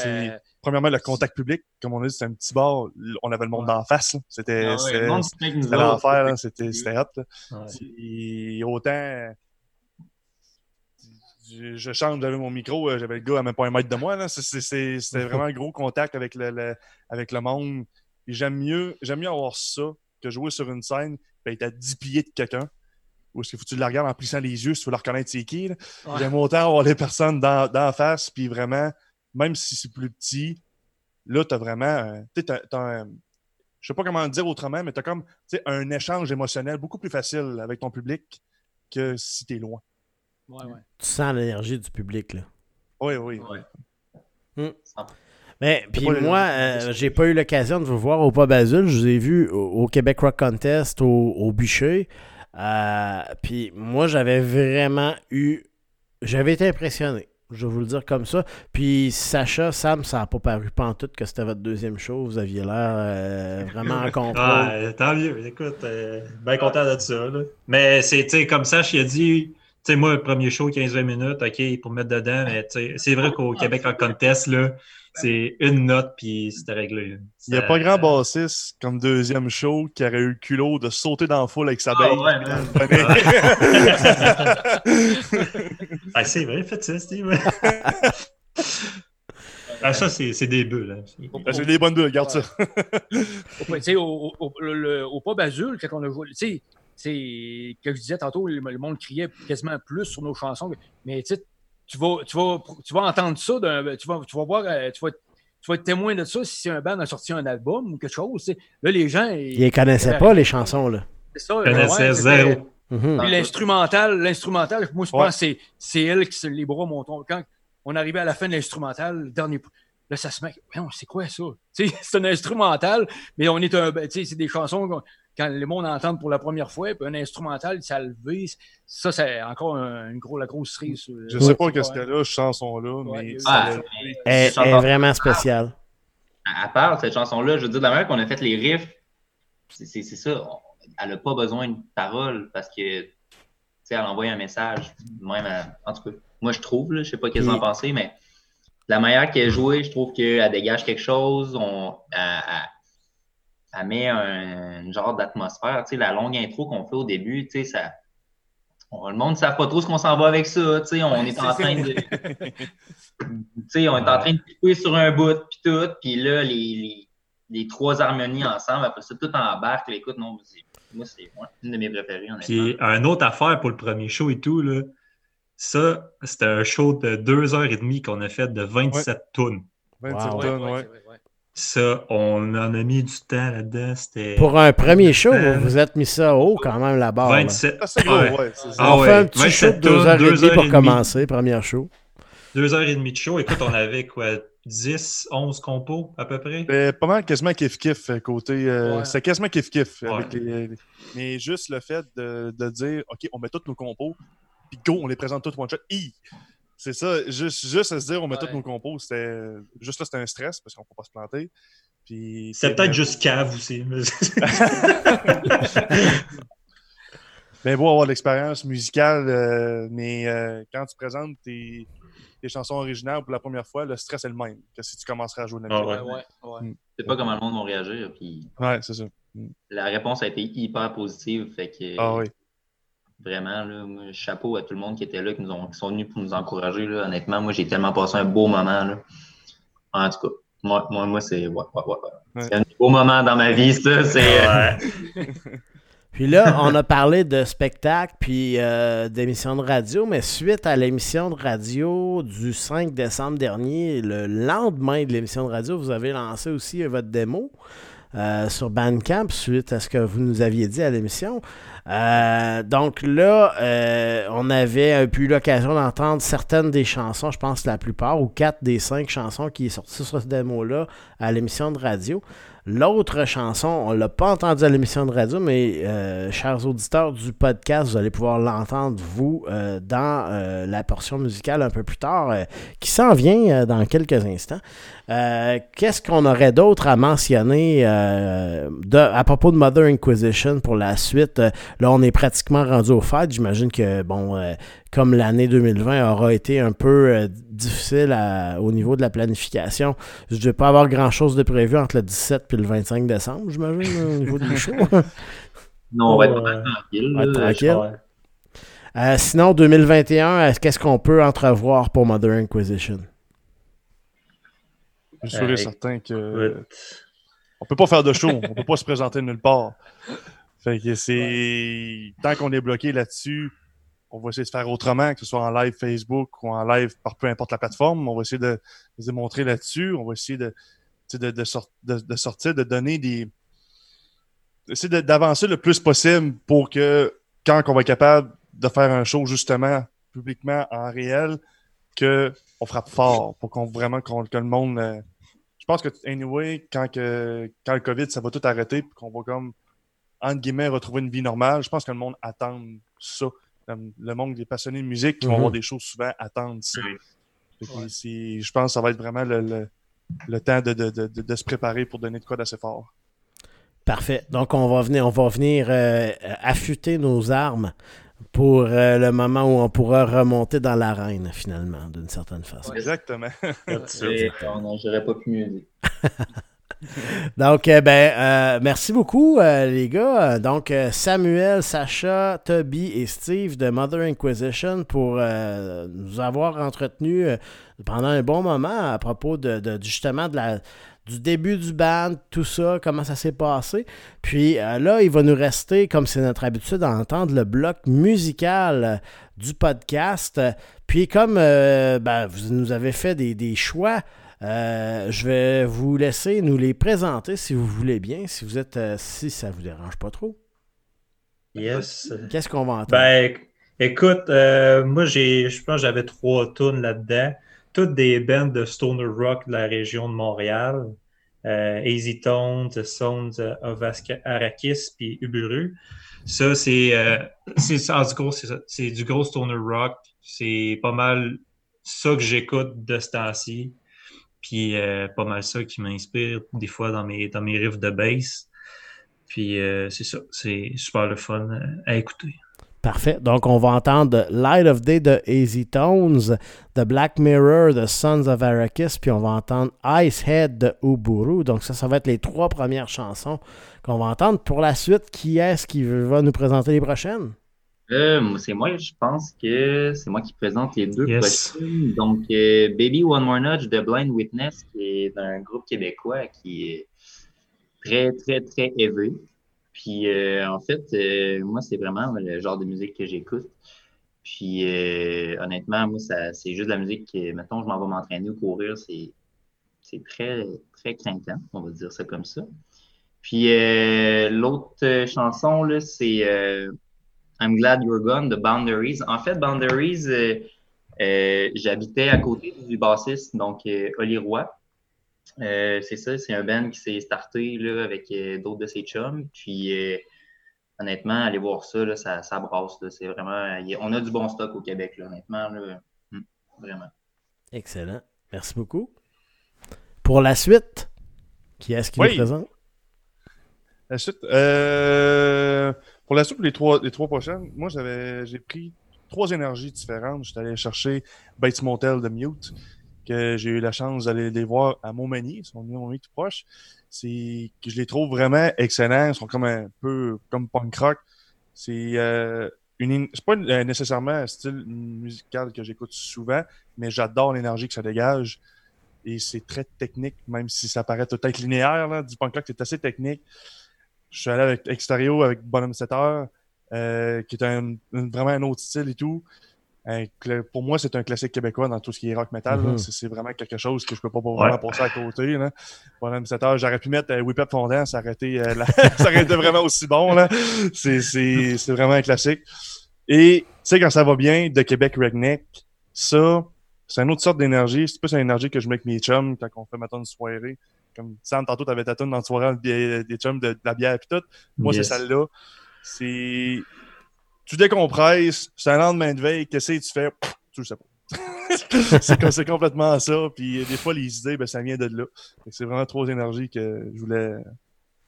Premièrement, le contact public, comme on a dit, c'était un petit bar. On avait le monde d'en face. C'était ah l'enfer. C'était hot. Et autant je chante, j'avais mon micro, euh, j'avais le gars à même pas un mètre de moi. C'était vraiment un gros contact avec le, avec le monde. J'aime mieux, mieux avoir ça que jouer sur une scène et être à 10 pieds de quelqu'un. Ou est-ce qu'il faut que tu le regardes en plissant les yeux si tu veux le reconnaître c'est qui. J'aime autant avoir les personnes dans, dans face, puis vraiment, même si c'est plus petit, là, tu as vraiment. Tu je sais pas comment le dire autrement, mais tu as comme un échange émotionnel beaucoup plus facile avec ton public que si tu es loin. Tu sens l'énergie du public, là. Oui, oui. Hmm. Mais puis moi, euh, j'ai pas eu l'occasion de vous voir au Pas Basile. Je vous ai vu au, Québec Rock Contest, au, au Bûcher. Euh, puis moi, j'avais vraiment eu. J'avais été impressionné. Je vais vous le dire comme ça. Puis Sacha, Sam, ça n'a pas paru pantoute que c'était votre deuxième show. Vous aviez l'air euh, vraiment en contrôle. Ah, tant mieux. Écoute, bien content de ça. Mais c'est comme ça, je a dit tu sais, moi, le premier show, 15-20 minutes, OK, pour mettre dedans, mais c'est vrai qu'au Québec en contest, là, c'est une note, puis c'était réglé. Il n'y a pas grand bassiste comme deuxième show qui aurait eu le culot de sauter dans la foule avec sa ah, ah, c'est vrai, faites ça, Steve. ah, ça, c'est des bulles. Hein. Ah, c'est des bonnes bulles, regarde ça. au, au, au, au, pub Azul, quand on a joué, tu sais, c'est que je disais tantôt, le, monde criait quasiment plus sur nos chansons. Mais tu vas, tu vas, tu vas entendre ça, tu vas, tu vas voir, euh, tu vas, tu vas être témoin de ça si un band a sorti un album ou quelque chose. Là, les gens. Ils ne connaissaient pas les chansons. là. C'est ça. Ils connaissaient zéro. Mhm. l'instrumental, l'instrumental, moi je pense que c'est elle qui se les bras montants. Quand on arrivait à la fin de l'instrumental, le dernier. Là, ça se met. C'est quoi ça? c'est un instrumental, mais on est un. Ben, c'est des chansons quand le monde entend pour la première fois, puis un instrumental, ça levé, ça, c'est encore une gros, la grosse cerise. Je sais pas qu'est-ce qu'elle a, cette chanson-là, mais ah, elle, est vraiment spéciale. À, part cette chanson-là, je veux dire, la manière qu'on a fait les riffs, c'est ça. Elle n'a pas besoin de paroles parce que, tu sais, elle envoie un message. Même en tout cas, moi, je trouve, là, je sais pas qu'est-ce que vous en pensez, mais la manière qu'elle est jouée, je trouve qu'elle dégage quelque chose. On, ça met un, genre d'atmosphère. Tu sais, la longue intro qu'on fait au début, tu sais, ça. le monde ne sait pas trop ce qu'on s'en va avec ça. Tu sais, on est en train de. tu sais, on est en train de couper sur un bout, puis tout. Puis là, les, les, trois harmonies ensemble, après ça, tout embarque. Écoute, non, moi, c'est une de mes préférées. Puis, une autre affaire pour le premier show et tout, là. Ça, c'était un show de deux heures et demie qu'on a fait de 27 tonnes. 27 tonnes, ouais. Ça, on en a mis du temps là-dedans. Pour un premier show, vous vous êtes mis ça haut quand même la barre. 27. Ah, c'est ouais. ouais on fait un petit show de deux heures et demie pour commencer, première show. Deux heures et demie de show. Écoute, on avait quoi 10, 11 compos à peu près? Ben, pas mal quasiment kiff-kiff euh, côté. Euh, c'est quasiment kiff-kiff. Mais juste le fait de, de, dire OK, on met tous nos compos, puis go, on les présente tous one shot. C'est ça, juste, juste à se dire, on met tous nos compos, c'était. Juste là, c'était un stress parce qu'on ne peut pas se planter. Puis. C'est peut-être juste cave aussi. Mais ben, beau avoir l'expérience musicale, euh, mais euh, quand tu présentes tes, tes, chansons originales pour la première fois, le stress est le même que si tu commencerais à jouer de la musique. ouais, ouais, mm. C'est pas comment le monde va réagir. Puis... Ouais, c'est ça. Mm. La réponse a été hyper positive. Fait que... Ah oui. Vraiment, là, chapeau à tout le monde qui était là, qui, nous ont, sont venus pour nous encourager. Là. Honnêtement, moi, j'ai tellement passé un beau moment. Là. En tout cas, moi, moi, moi c'est ouais, ouais, un beau moment dans ma vie, ça. C'est, Puis là, on a parlé de spectacle puis euh, d'émissions de radio, mais suite à l'émission de radio du 5 décembre dernier, le lendemain de l'émission de radio, vous avez lancé aussi votre démo. Euh, sur Bandcamp suite à ce que vous nous aviez dit à l'émission. Euh, donc là, euh, on avait eu l'occasion d'entendre certaines des chansons, je pense la plupart, ou quatre des cinq chansons qui sont sorties sur ce démo-là à l'émission de radio. L'autre chanson, on ne l'a pas entendu à l'émission de radio, mais chers auditeurs du podcast, vous allez pouvoir l'entendre, vous, dans la portion musicale un peu plus tard, qui s'en vient dans quelques instants. Qu'est-ce qu'on aurait d'autre à mentionner à propos de Mother Inquisition pour la suite? là, on est pratiquement rendu au fait. J'imagine que, bon, comme l'année 2020 aura été un peu euh, difficile au niveau de la planification, je ne vais pas avoir grand-chose de prévu entre le 17 et le 25 décembre, j'imagine, au niveau des shows. non, on va être tranquille. tranquille. Euh, sinon, 2021, qu'est-ce qu'on peut entrevoir pour Mother Inquisition? Je suis sûr et certain que on peut pas faire de show, on peut pas se présenter nulle part. Fait que c'est tant qu'on est bloqué là-dessus, on va essayer de faire autrement, que ce soit en live Facebook ou en live par peu importe la plateforme. On va essayer de, de démontrer là-dessus. On va essayer de, de, de, sortir, de donner des. essayer d'avancer le plus possible pour que quand on va être capable de faire un show justement publiquement en réel, qu'on frappe fort pour qu'on vraiment que le monde. Je pense que anyway, quand, que, quand le COVID, ça va tout arrêter, qu'on va comme entre guillemets retrouver une vie normale, je pense que le monde attend ça le monde des passionnés de musique qui vont avoir mhm. des choses souvent attendre ça. Je pense que ça va être vraiment le, temps de, se préparer pour donner de quoi d'assez fort. Parfait. Donc, on va venir, on va venir euh, affûter nos armes pour euh, le moment où on pourra remonter dans l'arène, finalement, d'une certaine façon. Exactement. J'aurais pas pu mieux dire. Donc, euh, ben, euh, merci beaucoup, euh, les gars. Donc, Samuel, Sacha, Toby et Steve de Mother Inquisition pour nous avoir entretenus pendant un bon moment à propos de, justement de la, du début du band, tout ça, comment ça s'est passé. Puis là, il va nous rester, comme c'est notre habitude, d'entendre le bloc musical du podcast. Puis comme ben, vous nous avez fait des, des choix euh, je vais vous laisser nous les présenter si vous voulez bien, si vous êtes euh, si ça vous dérange pas trop. Yes. Qu'est-ce qu'on va entendre? Ben, écoute, euh, moi j'ai je pense que j'avais trois tunes là-dedans. Toutes des bands de stoner rock de la région de Montréal. Easy Tones, The Sons of Arrakis, puis Uburu. Ça, c'est c'est du gros stoner rock. C'est pas mal ça que j'écoute de ce temps-ci. Puis euh, pas mal ça qui m'inspire des fois dans mes, dans mes riffs de bass. Puis euh, c'est ça, c'est super le fun euh, à écouter. Parfait. Donc, on va entendre Light of Day de Easy Tones, The Black Mirror de Sons of Arrakis, puis on va entendre Icehead de Uburu. Donc, ça, ça va être les trois premières chansons qu'on va entendre. Pour la suite, qui est-ce qui va nous présenter les prochaines? Euh, c'est moi, je pense que c'est moi qui présente les deux prochaines. Donc, euh, Baby One More Nudge de Blind Witness, qui est un groupe québécois qui est très, très, très élevé. Puis, euh, en fait, moi, c'est vraiment le genre de musique que j'écoute. Puis, honnêtement, moi, c'est juste la musique que, mettons, je m'en vais m'entraîner ou courir, c'est, c'est très, très craquant, on va dire ça comme ça. Puis, l'autre chanson, là, c'est I'm Glad You're Gone de Boundaries. En fait, Boundaries, euh, euh, j'habitais à côté du bassiste, donc euh, Oli Roy. C'est ça, c'est un band qui s'est starté là, avec d'autres de ses chums. Puis honnêtement, allez voir ça, là, ça, ça brasse. C'est vraiment. on a du bon stock au Québec, là, honnêtement. Là, hmm, vraiment. Excellent. Merci beaucoup. Pour la suite, qui est-ce qui nous présente? La suite, euh, pour la suite, les trois, les trois prochaines, moi, j'avais, j'ai pris trois énergies différentes. J'étais allé chercher Bates Motel de Mute, que j'ai eu la chance d'aller les voir à Montmagny, ils sont venus tout proche. C'est que je les trouve vraiment excellents. Ils sont comme un peu comme punk rock. C'est euh, une, c'est pas euh, nécessairement un style musical que j'écoute souvent, mais j'adore l'énergie que ça dégage. Et c'est très technique, même si ça paraît tout être linéaire. Là, du punk rock, c'est assez technique. Je suis allé avec Exterio, avec Bonhomme 7 heures, euh, qui est un, vraiment un autre style et tout. Pour moi, c'est un classique québécois dans tout ce qui est rock metal. Mm-hmm. C'est vraiment quelque chose que je peux pas vraiment passer à côté. Là. J'aurais pu mettre euh, Whip Up Fondant, ça aurait, été, euh, ça aurait été vraiment aussi bon. C'est vraiment un classique. Et tu sais, quand ça va bien, de Québec Redneck, ça, c'est une autre sorte d'énergie. C'est plus une énergie que je mets avec mes chums quand on fait maintenant une soirée. Comme Sam, tantôt, t'avais ta tune dans la soirée des chums de, la bière et tout. Moi, c'est celle-là. C'est tu décompresses, c'est un lendemain de veille, qu'est-ce que tu fais? tu le sais pas. c'est complètement ça. Puis des fois, les idées, ben, ça vient de là. C'est vraiment trop d'énergie que je voulais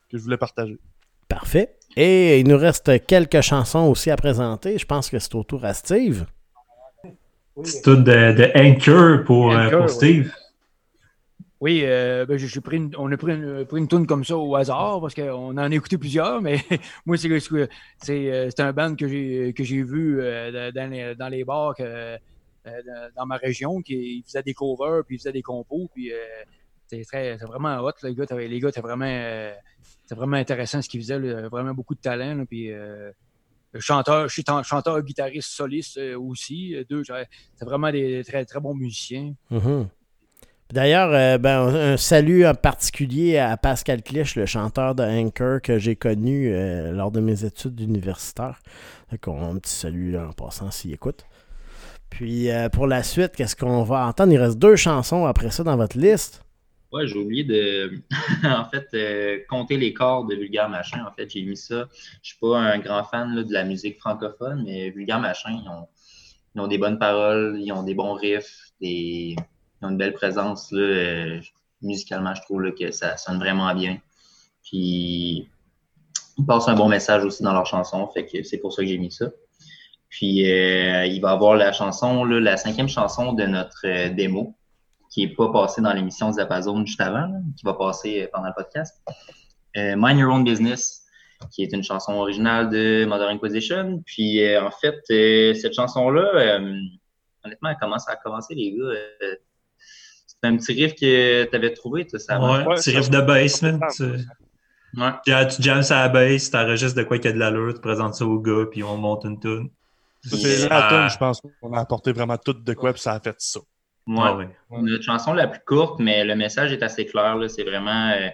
que je voulais partager. Parfait. Et il nous reste quelques chansons aussi à présenter. Je pense que c'est au tour à Steve. C'est tout de, Anchor pour, euh, pour Steve. Oui, euh, ben, pris on a pris une, pris toune comme ça au hasard parce qu'on en a écouté plusieurs, mais moi, c'est, c'est, euh, un band que j'ai, que j'ai vu euh, dans, les, dans les bars dans ma région qui faisait des covers puis faisait des compos. Puis c'est, très, c'est vraiment hot. Les gars, les gars, vraiment, vraiment intéressant ce qu'ils faisaient. vraiment beaucoup de talent. puis, chanteur, je suis chanteur, guitariste, soliste aussi. Deux, c'est vraiment des très, très bons musiciens. Mm-hmm. D'ailleurs, euh, ben, un salut en particulier à Pascal Clich, le chanteur de Anchor que j'ai connu euh, lors de mes études universitaires. un petit salut en passant s'il écoute. Puis euh, pour la suite, qu'est-ce qu'on va entendre? Il reste deux chansons après ça dans votre liste. Ouais, j'ai oublié de en fait compter les corps de Vulgaire Machin. En fait, j'ai mis ça. Je suis pas un grand fan de la musique francophone, mais Vulgaire Machin, ils ont des bonnes paroles, ils ont des bons riffs, des ils ont une belle présence. Là, euh, musicalement, je trouve que ça sonne vraiment bien. Puis, ils passent un bon message aussi dans leur chanson. Fait que c'est pour ça que j'ai mis ça. Puis, euh, il va avoir la chanson, là, la cinquième chanson de notre euh, démo, qui n'est pas passée dans l'émission Zapazone juste avant, qui va passer pendant le podcast. Mind Your Own Business, qui est une chanson originale de Mother Inquisition. Puis, en fait, cette chanson-là, honnêtement, elle commence à commencer, les gars c'est un petit riff que tu avais trouvé, tout ça. Ouais, un petit riff de basement. Tu... Ouais. tu jammes ça à la bass, tu enregistres de quoi qu'il y a de l'allure, tu présentes ça au gars, puis on monte une tune. C'est la tune, je pense qu'on a apporté vraiment tout de quoi, puis ça a fait ça. Ouais. ouais. Notre chanson la plus courte, mais le message est assez clair. C'est vraiment. Euh...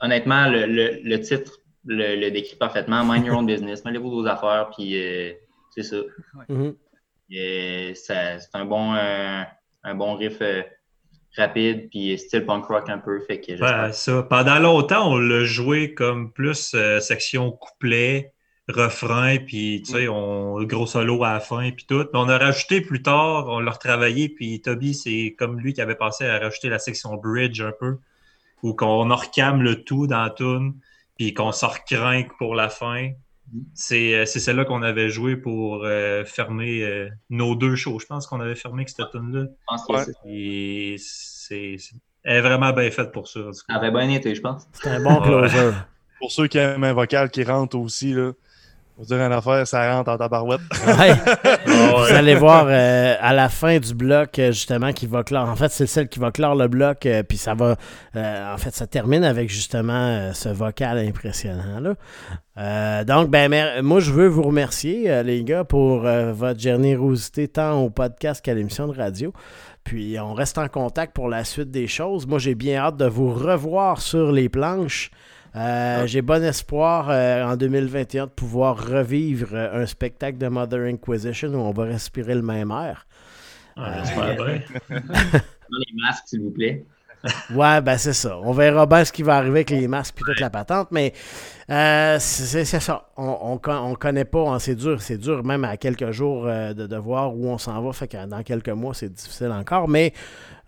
Honnêtement, le, le, le titre le, le, décrit parfaitement. Mind your own business, mêlez-vous vos affaires, puis euh, c'est ça. Mm -hmm. C'est un bon. Euh, un bon riff euh, rapide, puis style punk rock un peu. Fait que ça. Pendant longtemps, on l'a joué comme plus euh, section couplet, refrain, puis tu sais, mm. on gros solo à la fin, puis tout. on a rajouté plus tard, on l'a retravaillé, puis Toby, c'est comme lui qui avait pensé à rajouter la section bridge un peu, où qu'on recame le tout dans la tune, puis qu'on se recrinque pour la fin. Euh, c'est celle-là qu'on avait joué pour euh, fermer euh, nos deux shows. Je pense qu'on avait fermé cette tune-là. Et c'est elle est vraiment bien faite pour ça. Elle avait bien été, je pense. C'est un bon closer. pour ceux qui aiment un vocal qui rentre aussi, là, vous dire une affaire, ça rentre en tabarouette. Vous allez voir euh, à la fin du bloc, euh, justement, qui va clore. En fait, c'est celle qui va clore le bloc, euh, puis ça va. en fait, ça termine avec justement ce vocal impressionnant. Là. donc, ben, moi, je veux vous remercier, les gars, pour votre générosité tant au podcast qu'à l'émission de radio. Puis, on reste en contact pour la suite des choses. Moi, j'ai bien hâte de vous revoir sur les planches. Euh, j'ai bon espoir euh, en 2021 de pouvoir revivre euh, un spectacle de Mother Inquisition où on va respirer le même air. Ah, les masques, s'il vous plaît. Ouais, ben c'est ça. On verra bien ce qui va arriver avec les masques et toute la patente, mais c'est ça. On, on, connaît pas, hein, c'est dur, c'est dur même à quelques jours de, de, voir où on s'en va. Fait que dans quelques mois, c'est difficile encore, mais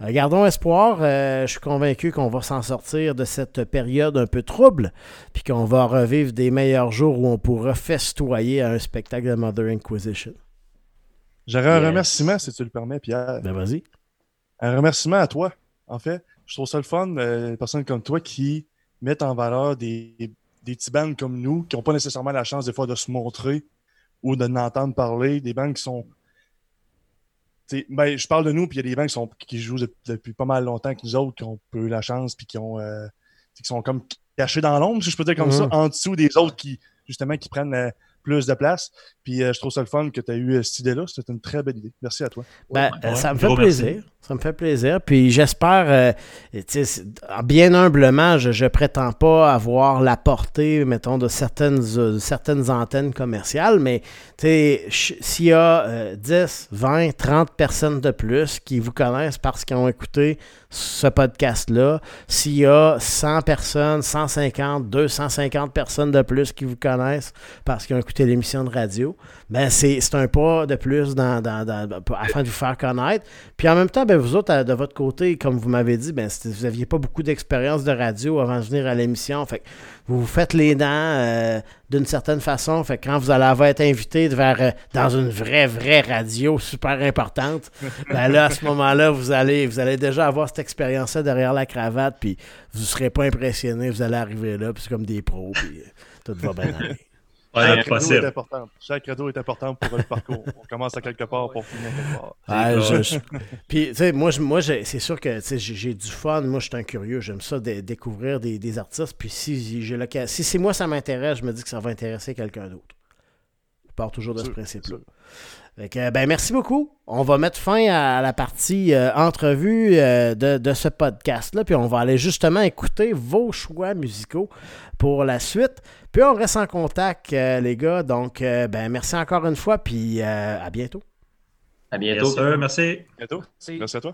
euh, gardons espoir. Euh, je suis convaincu qu'on va s'en sortir de cette période un peu trouble, puis qu'on va revivre des meilleurs jours où on pourra festoyer à un spectacle de Mother Inquisition. J'aurais un remerciement, si tu le permets, Pierre. Ben vas-y. Un remerciement à toi, en fait. Je trouve ça le fun, euh, des personnes comme toi qui mettent en valeur des, des petits bands comme nous, qui n'ont pas nécessairement la chance des fois de se montrer ou de n'entendre parler, des bands qui sont ben, je parle de nous, puis il y a des gens qui, sont, qui jouent depuis pas mal longtemps que nous autres, qui ont peu eu la chance, puis qui ont euh, qui sont comme cachés dans l'ombre, si je peux dire comme ça, mm-hmm. en dessous des autres qui, justement, qui prennent plus de place. Puis euh, je trouve ça le fun que tu as eu cette idée-là. C'était une très belle idée. Merci à toi. Ben, ça me fait plaisir. Ça me fait plaisir. Puis j'espère, bien humblement, je ne prétends pas avoir la portée, mettons, de certaines, certaines antennes commerciales, mais s'il y a 10, 20, 30 personnes de plus qui vous connaissent parce qu'ils ont écouté ce podcast-là, s'il y a 100 personnes, 150, 250 personnes de plus qui vous connaissent parce qu'ils ont écouté l'émission de radio, ben c'est un pas de plus dans, afin de vous faire connaître. Puis en même temps, ben vous autres, de votre côté, comme vous m'avez dit, ben vous n'aviez pas beaucoup d'expérience de radio avant de venir à l'émission. Fait vous vous faites les dents euh, d'une certaine façon. Fait quand vous allez être invité vers, euh, dans une vraie, vraie radio super importante, ben là, à ce moment-là, vous allez, vous allez déjà avoir cette expérience-là derrière la cravate, puis vous ne serez pas impressionné. Vous allez arriver là, puis c'est comme des pros, puis euh, tout va bien aller. Chaque, cadeau est important. Chaque cadeau est important pour le parcours. On commence à quelque part pour finir quelque part. Ah, Puis, tu sais, moi, moi c'est sûr que j'ai du fun. Moi, je suis un curieux. J'aime ça de, découvrir des, artistes. Puis, si, si c'est moi, ça m'intéresse, je me dis que ça va intéresser quelqu'un d'autre. Je pars toujours de ce principe-là. Ben, merci beaucoup. On va mettre fin à la partie euh, entrevue euh, de, ce podcast-là, puis on va aller justement écouter vos choix musicaux pour la suite. Puis on reste en contact, euh, les gars. Donc, ben, merci encore une fois, puis à bientôt. À bientôt. merci. bientôt. Merci à toi.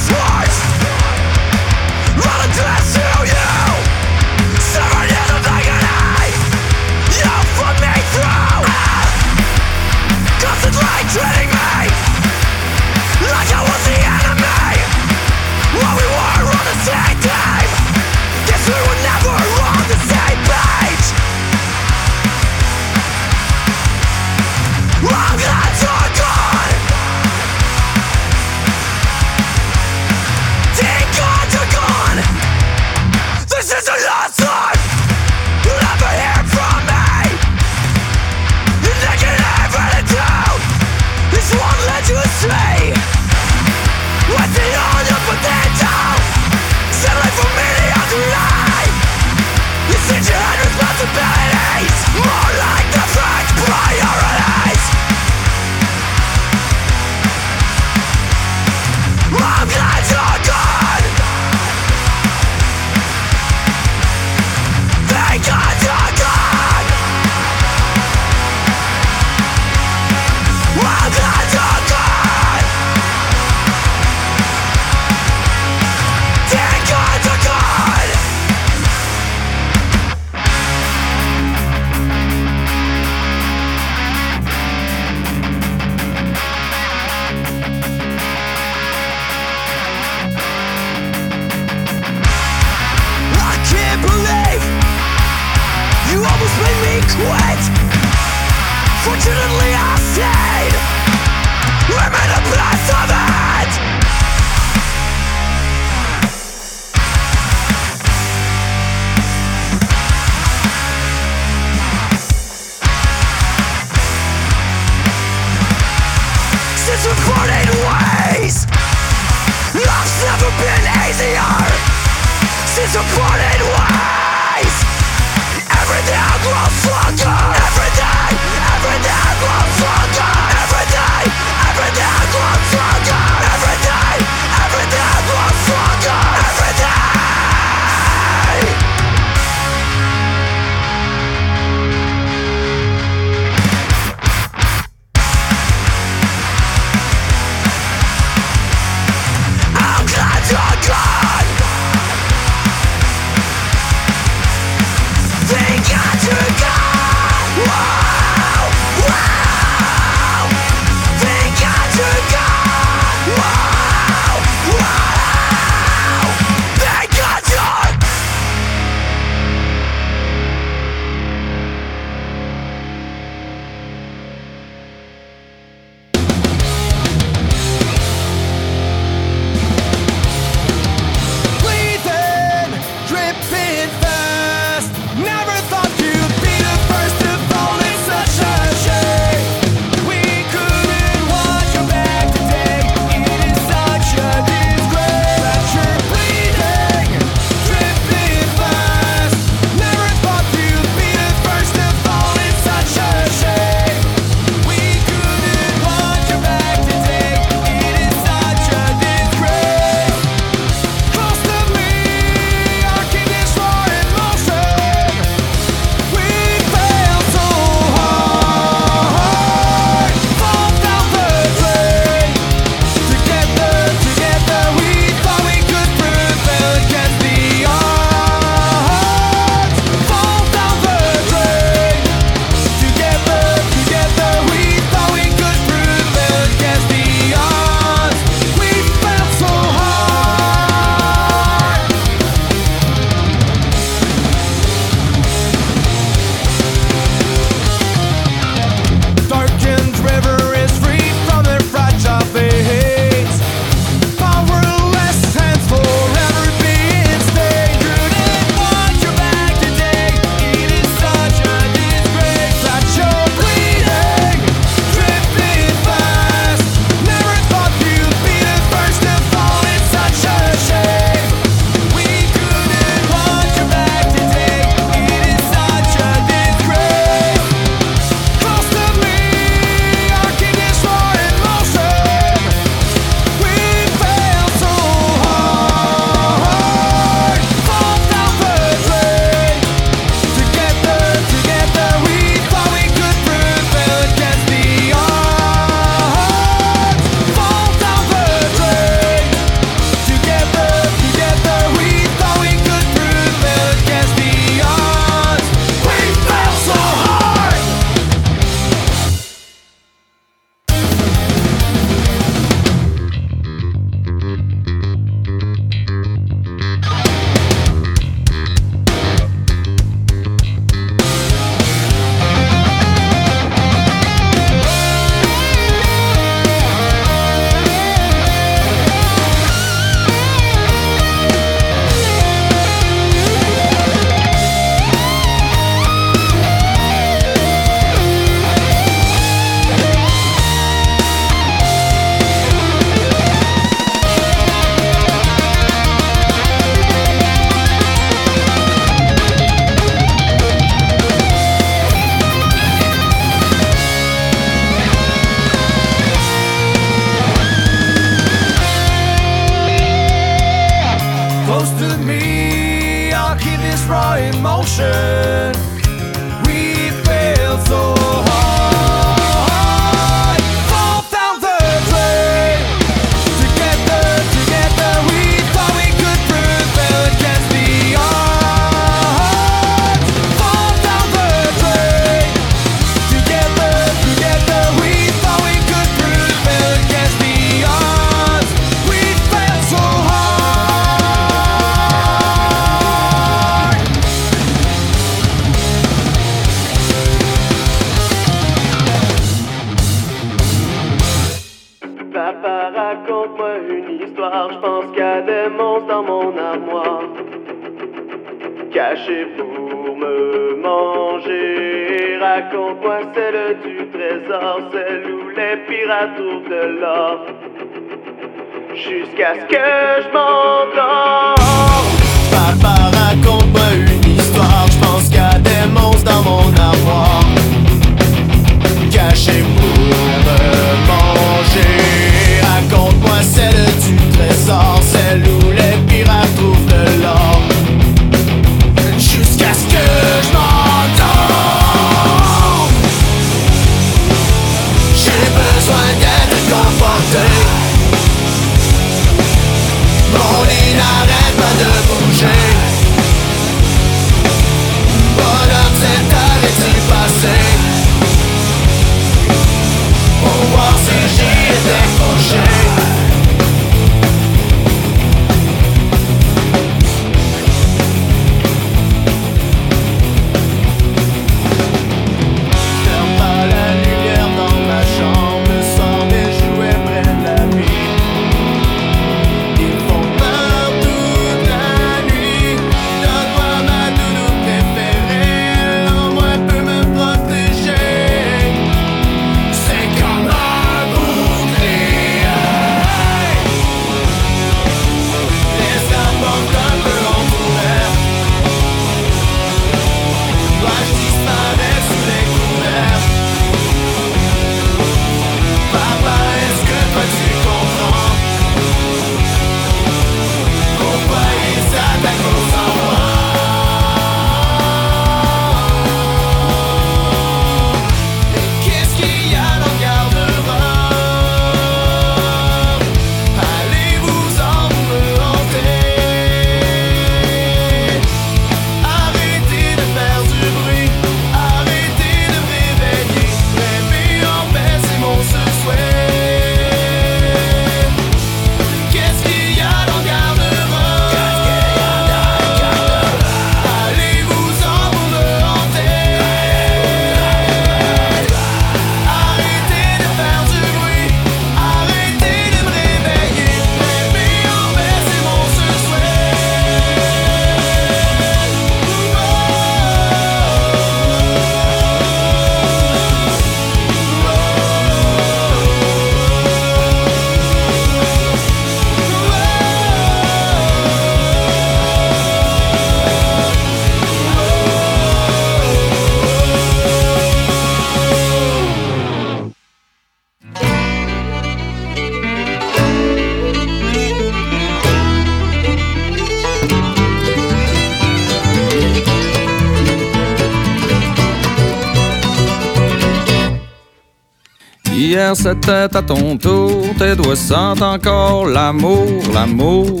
Hier c'était à ton tour, tes doigts sentent encore l'amour, l'amour.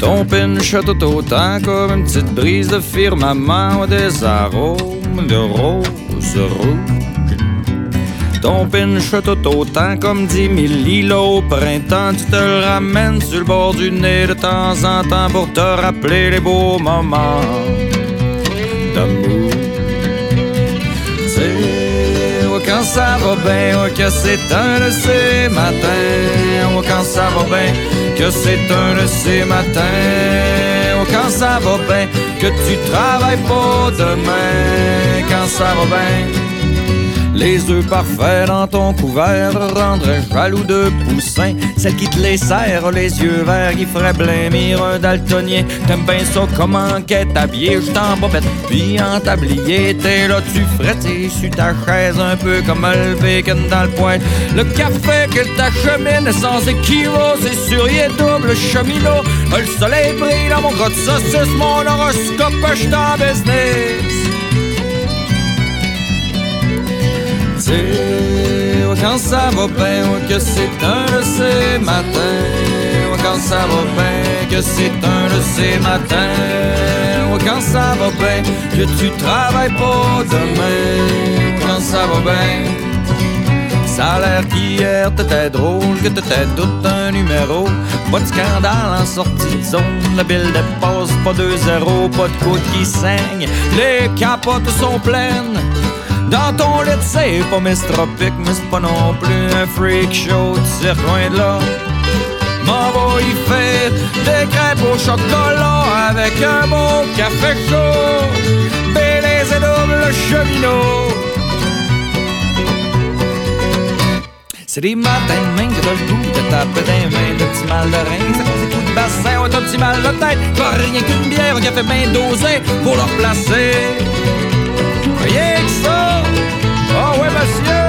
Ton pinch tout autant comme une petite brise de firmament des arômes de rose rouge. Ton pinch tout autant comme dix mille îlots au printemps, tu te ramènes sur le bord du nez de temps en temps pour te rappeler les beaux moments d'amour. Ça va bien, que c'est un de ces matins. Oh, quand ça va bien, que c'est un de ces matins. Oh, quand ça va bien, que tu travailles pas demain. Quand ça va bien. Les œufs parfaits dans ton couvert rendraient jaloux de poussin. Celle qui te les serre, les yeux verts, qui ferait blêmir un daltonien. T'aimes bien ça comment qu'est habillé, je t'en bobette, puis en tablier. T'es là, tu frettes sur ta chaise, un peu comme le bacon dans le. Le café que t'achemine sans équivoque, c'est sur y double cheminot. Le soleil brille dans mon grotte saucisse, mon horoscope, je suis en business. Quand ça va bien, que c'est un de ces matins. Quand ça va bien, que c'est un de ces matins. Quand ça va bien, que tu travailles pas demain. Quand ça va bien. Ça a l'air qu'hier t'étais drôle, que t'étais tout un numéro. Pas de scandale en sortie de zone, la bille dépasse pas 2-0, pas de côte qui saigne. Les capotes sont pleines, Dans ton lit, c'est pas mistropique, mais c'est pas non plus un freak show, tu loin de là. M'en va y faire des crêpes au chocolat avec un bon café chaud. Bélez et double cheminot. C'est des matins de main que t'as le goût de taper des mains, le petit mal de rein, ça cause des coups de bassin, ouais, t'as petit mal de tête, pas rien qu'une bière, un café bien dosé pour le replacer. Rien que! Oh ouais, monsieur!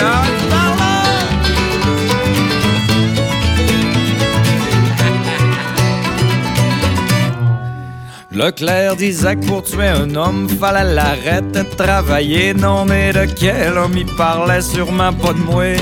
Ah, par là! Leclerc disait que pour tuer un homme, fallait l'arrêter de travailler. Non, mais de quel homme il parlait sûrement pas de moi.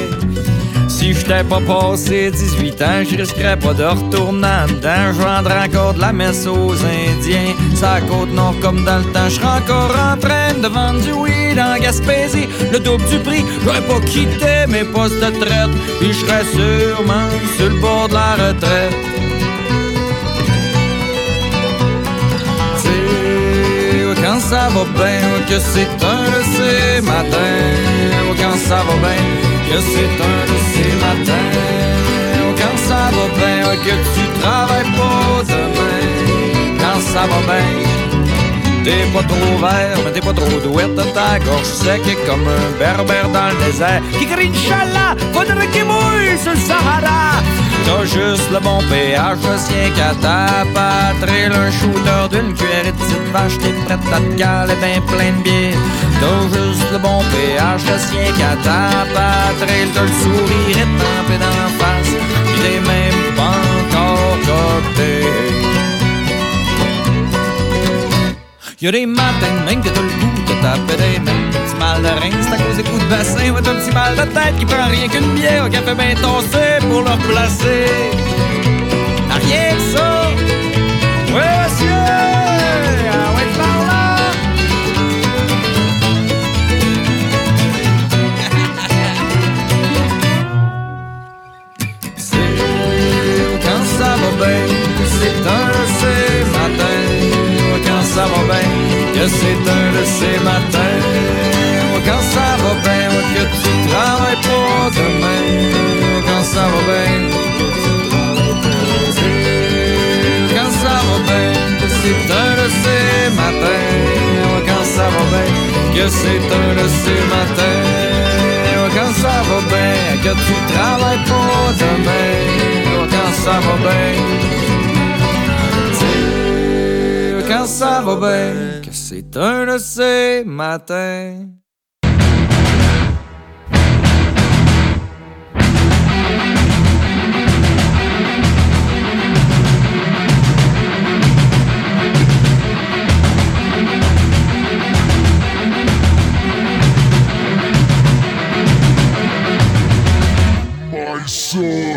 Si j'étais pas passé 18 ans, je risquerais pas de retourner dedans. Je vendrais encore de la messe aux Indiens. Ça côte nord comme dans le temps. Je encore en train de vendre du weed en Gaspésie. Le double du prix, j'aurais pas quitté mes postes de traite. Puis je serais sûrement sur le bord de la retraite. quand ça va bien, que c'est un de ces matins, quand ça va bien, que c'est un de ces matins, quand ça va bien, que tu travailles pas demain, quand ça va bien. T'es pas trop vert, mais t'es pas trop douette. Ta gorge sec comme un berbère dans le désert. Qui crie Inch'Allah, faudrait qu'il mouille sur le Sahara. T'as juste le bon pH, le sien qu'à ta patrie Un shooter d'une cuillerée de petite vache T'es prête à te caler ben plein de bière T'as juste le bon pH, le sien qu'à ta patrie T'as le sourire étampé la face Pis t'es même pas encore coté Y'a des matins même que t'as le goût de taper des mains. Un petit mal de rein, c'est à cause des coups de bassin. Ouais, t'as un petit mal de tête qui prend rien qu'une bière, un café bien tossé pour le replacer. Rien que ça. Bien, c'est un de ces matins. Quand ça va bien, que c'est un de ces matins. Quand ça va bien, que tu travailles pas demain. Quand ça va bien, quand ça va bien, c'est un de ces matins. Quand ça va bien, que c'est un de ces matins. Ça va bien, que tu travailles pas demain. Quand ça va bien. quand ça va bien, que c'est un de ces matins. soul.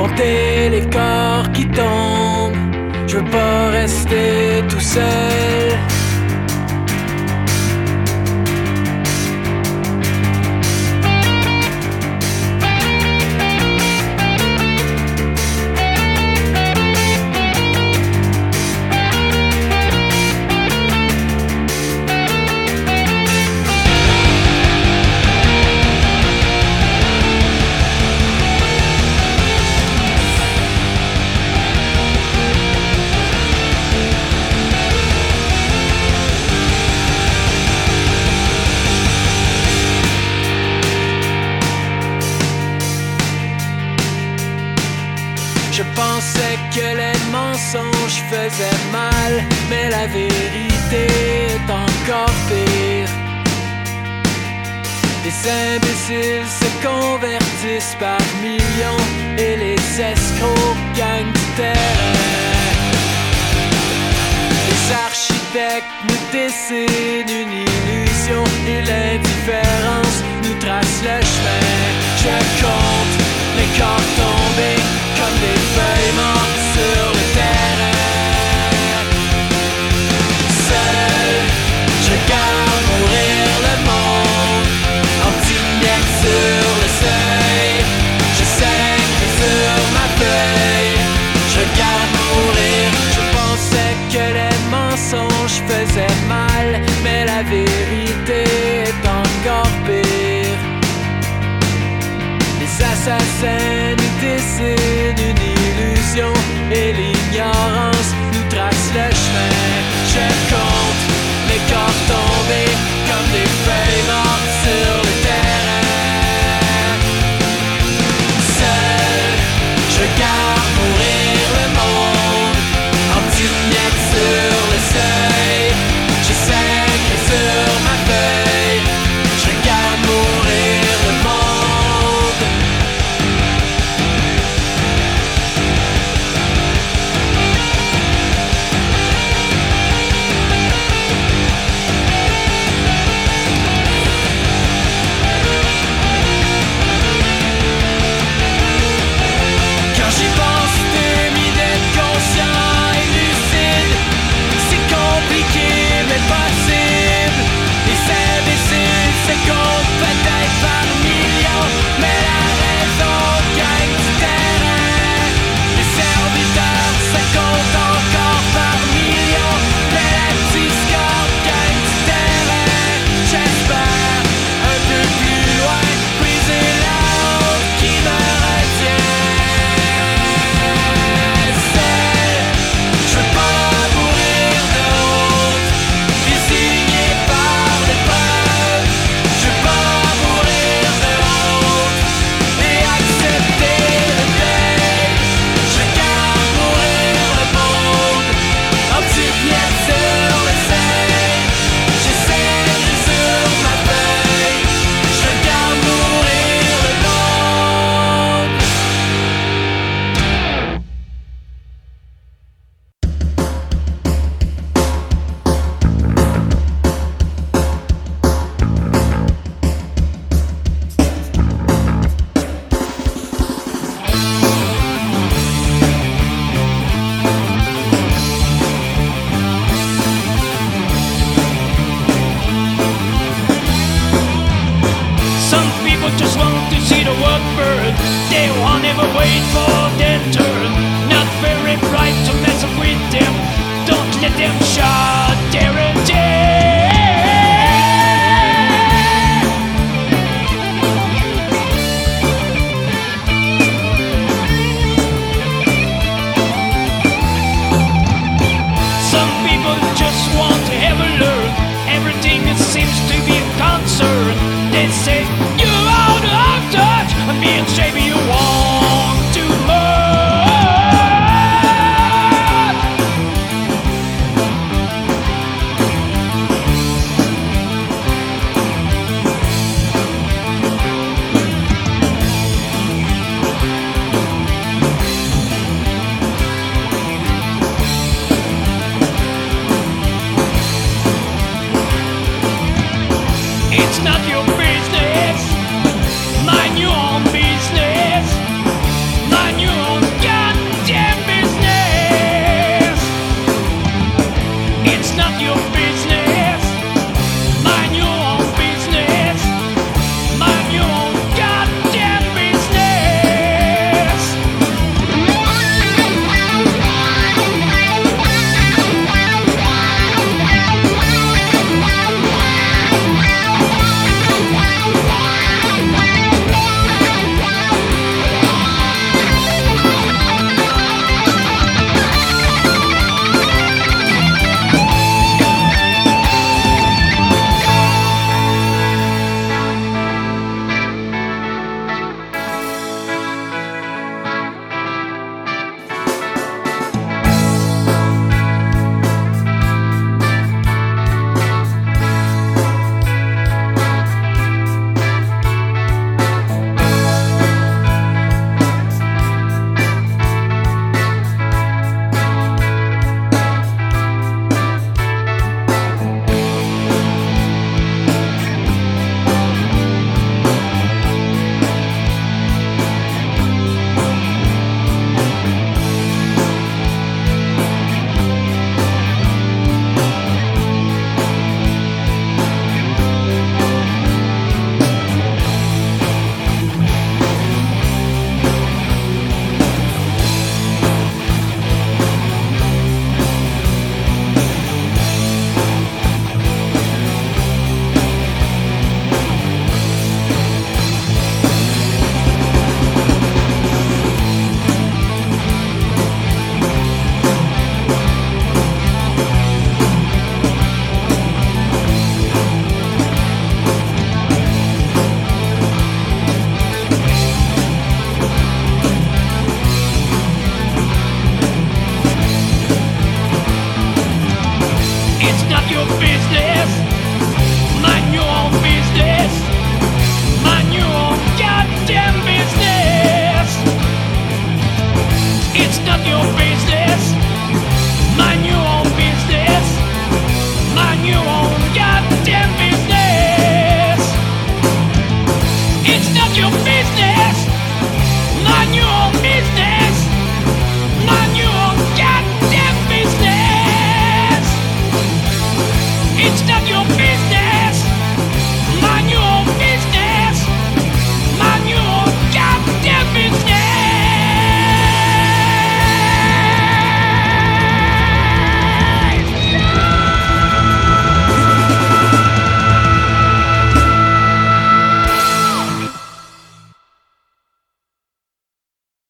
compter les corps qui tombent. Je veux pas rester tout seul. fascine une illusion et l'indifférence nous trace le chemin. sanity.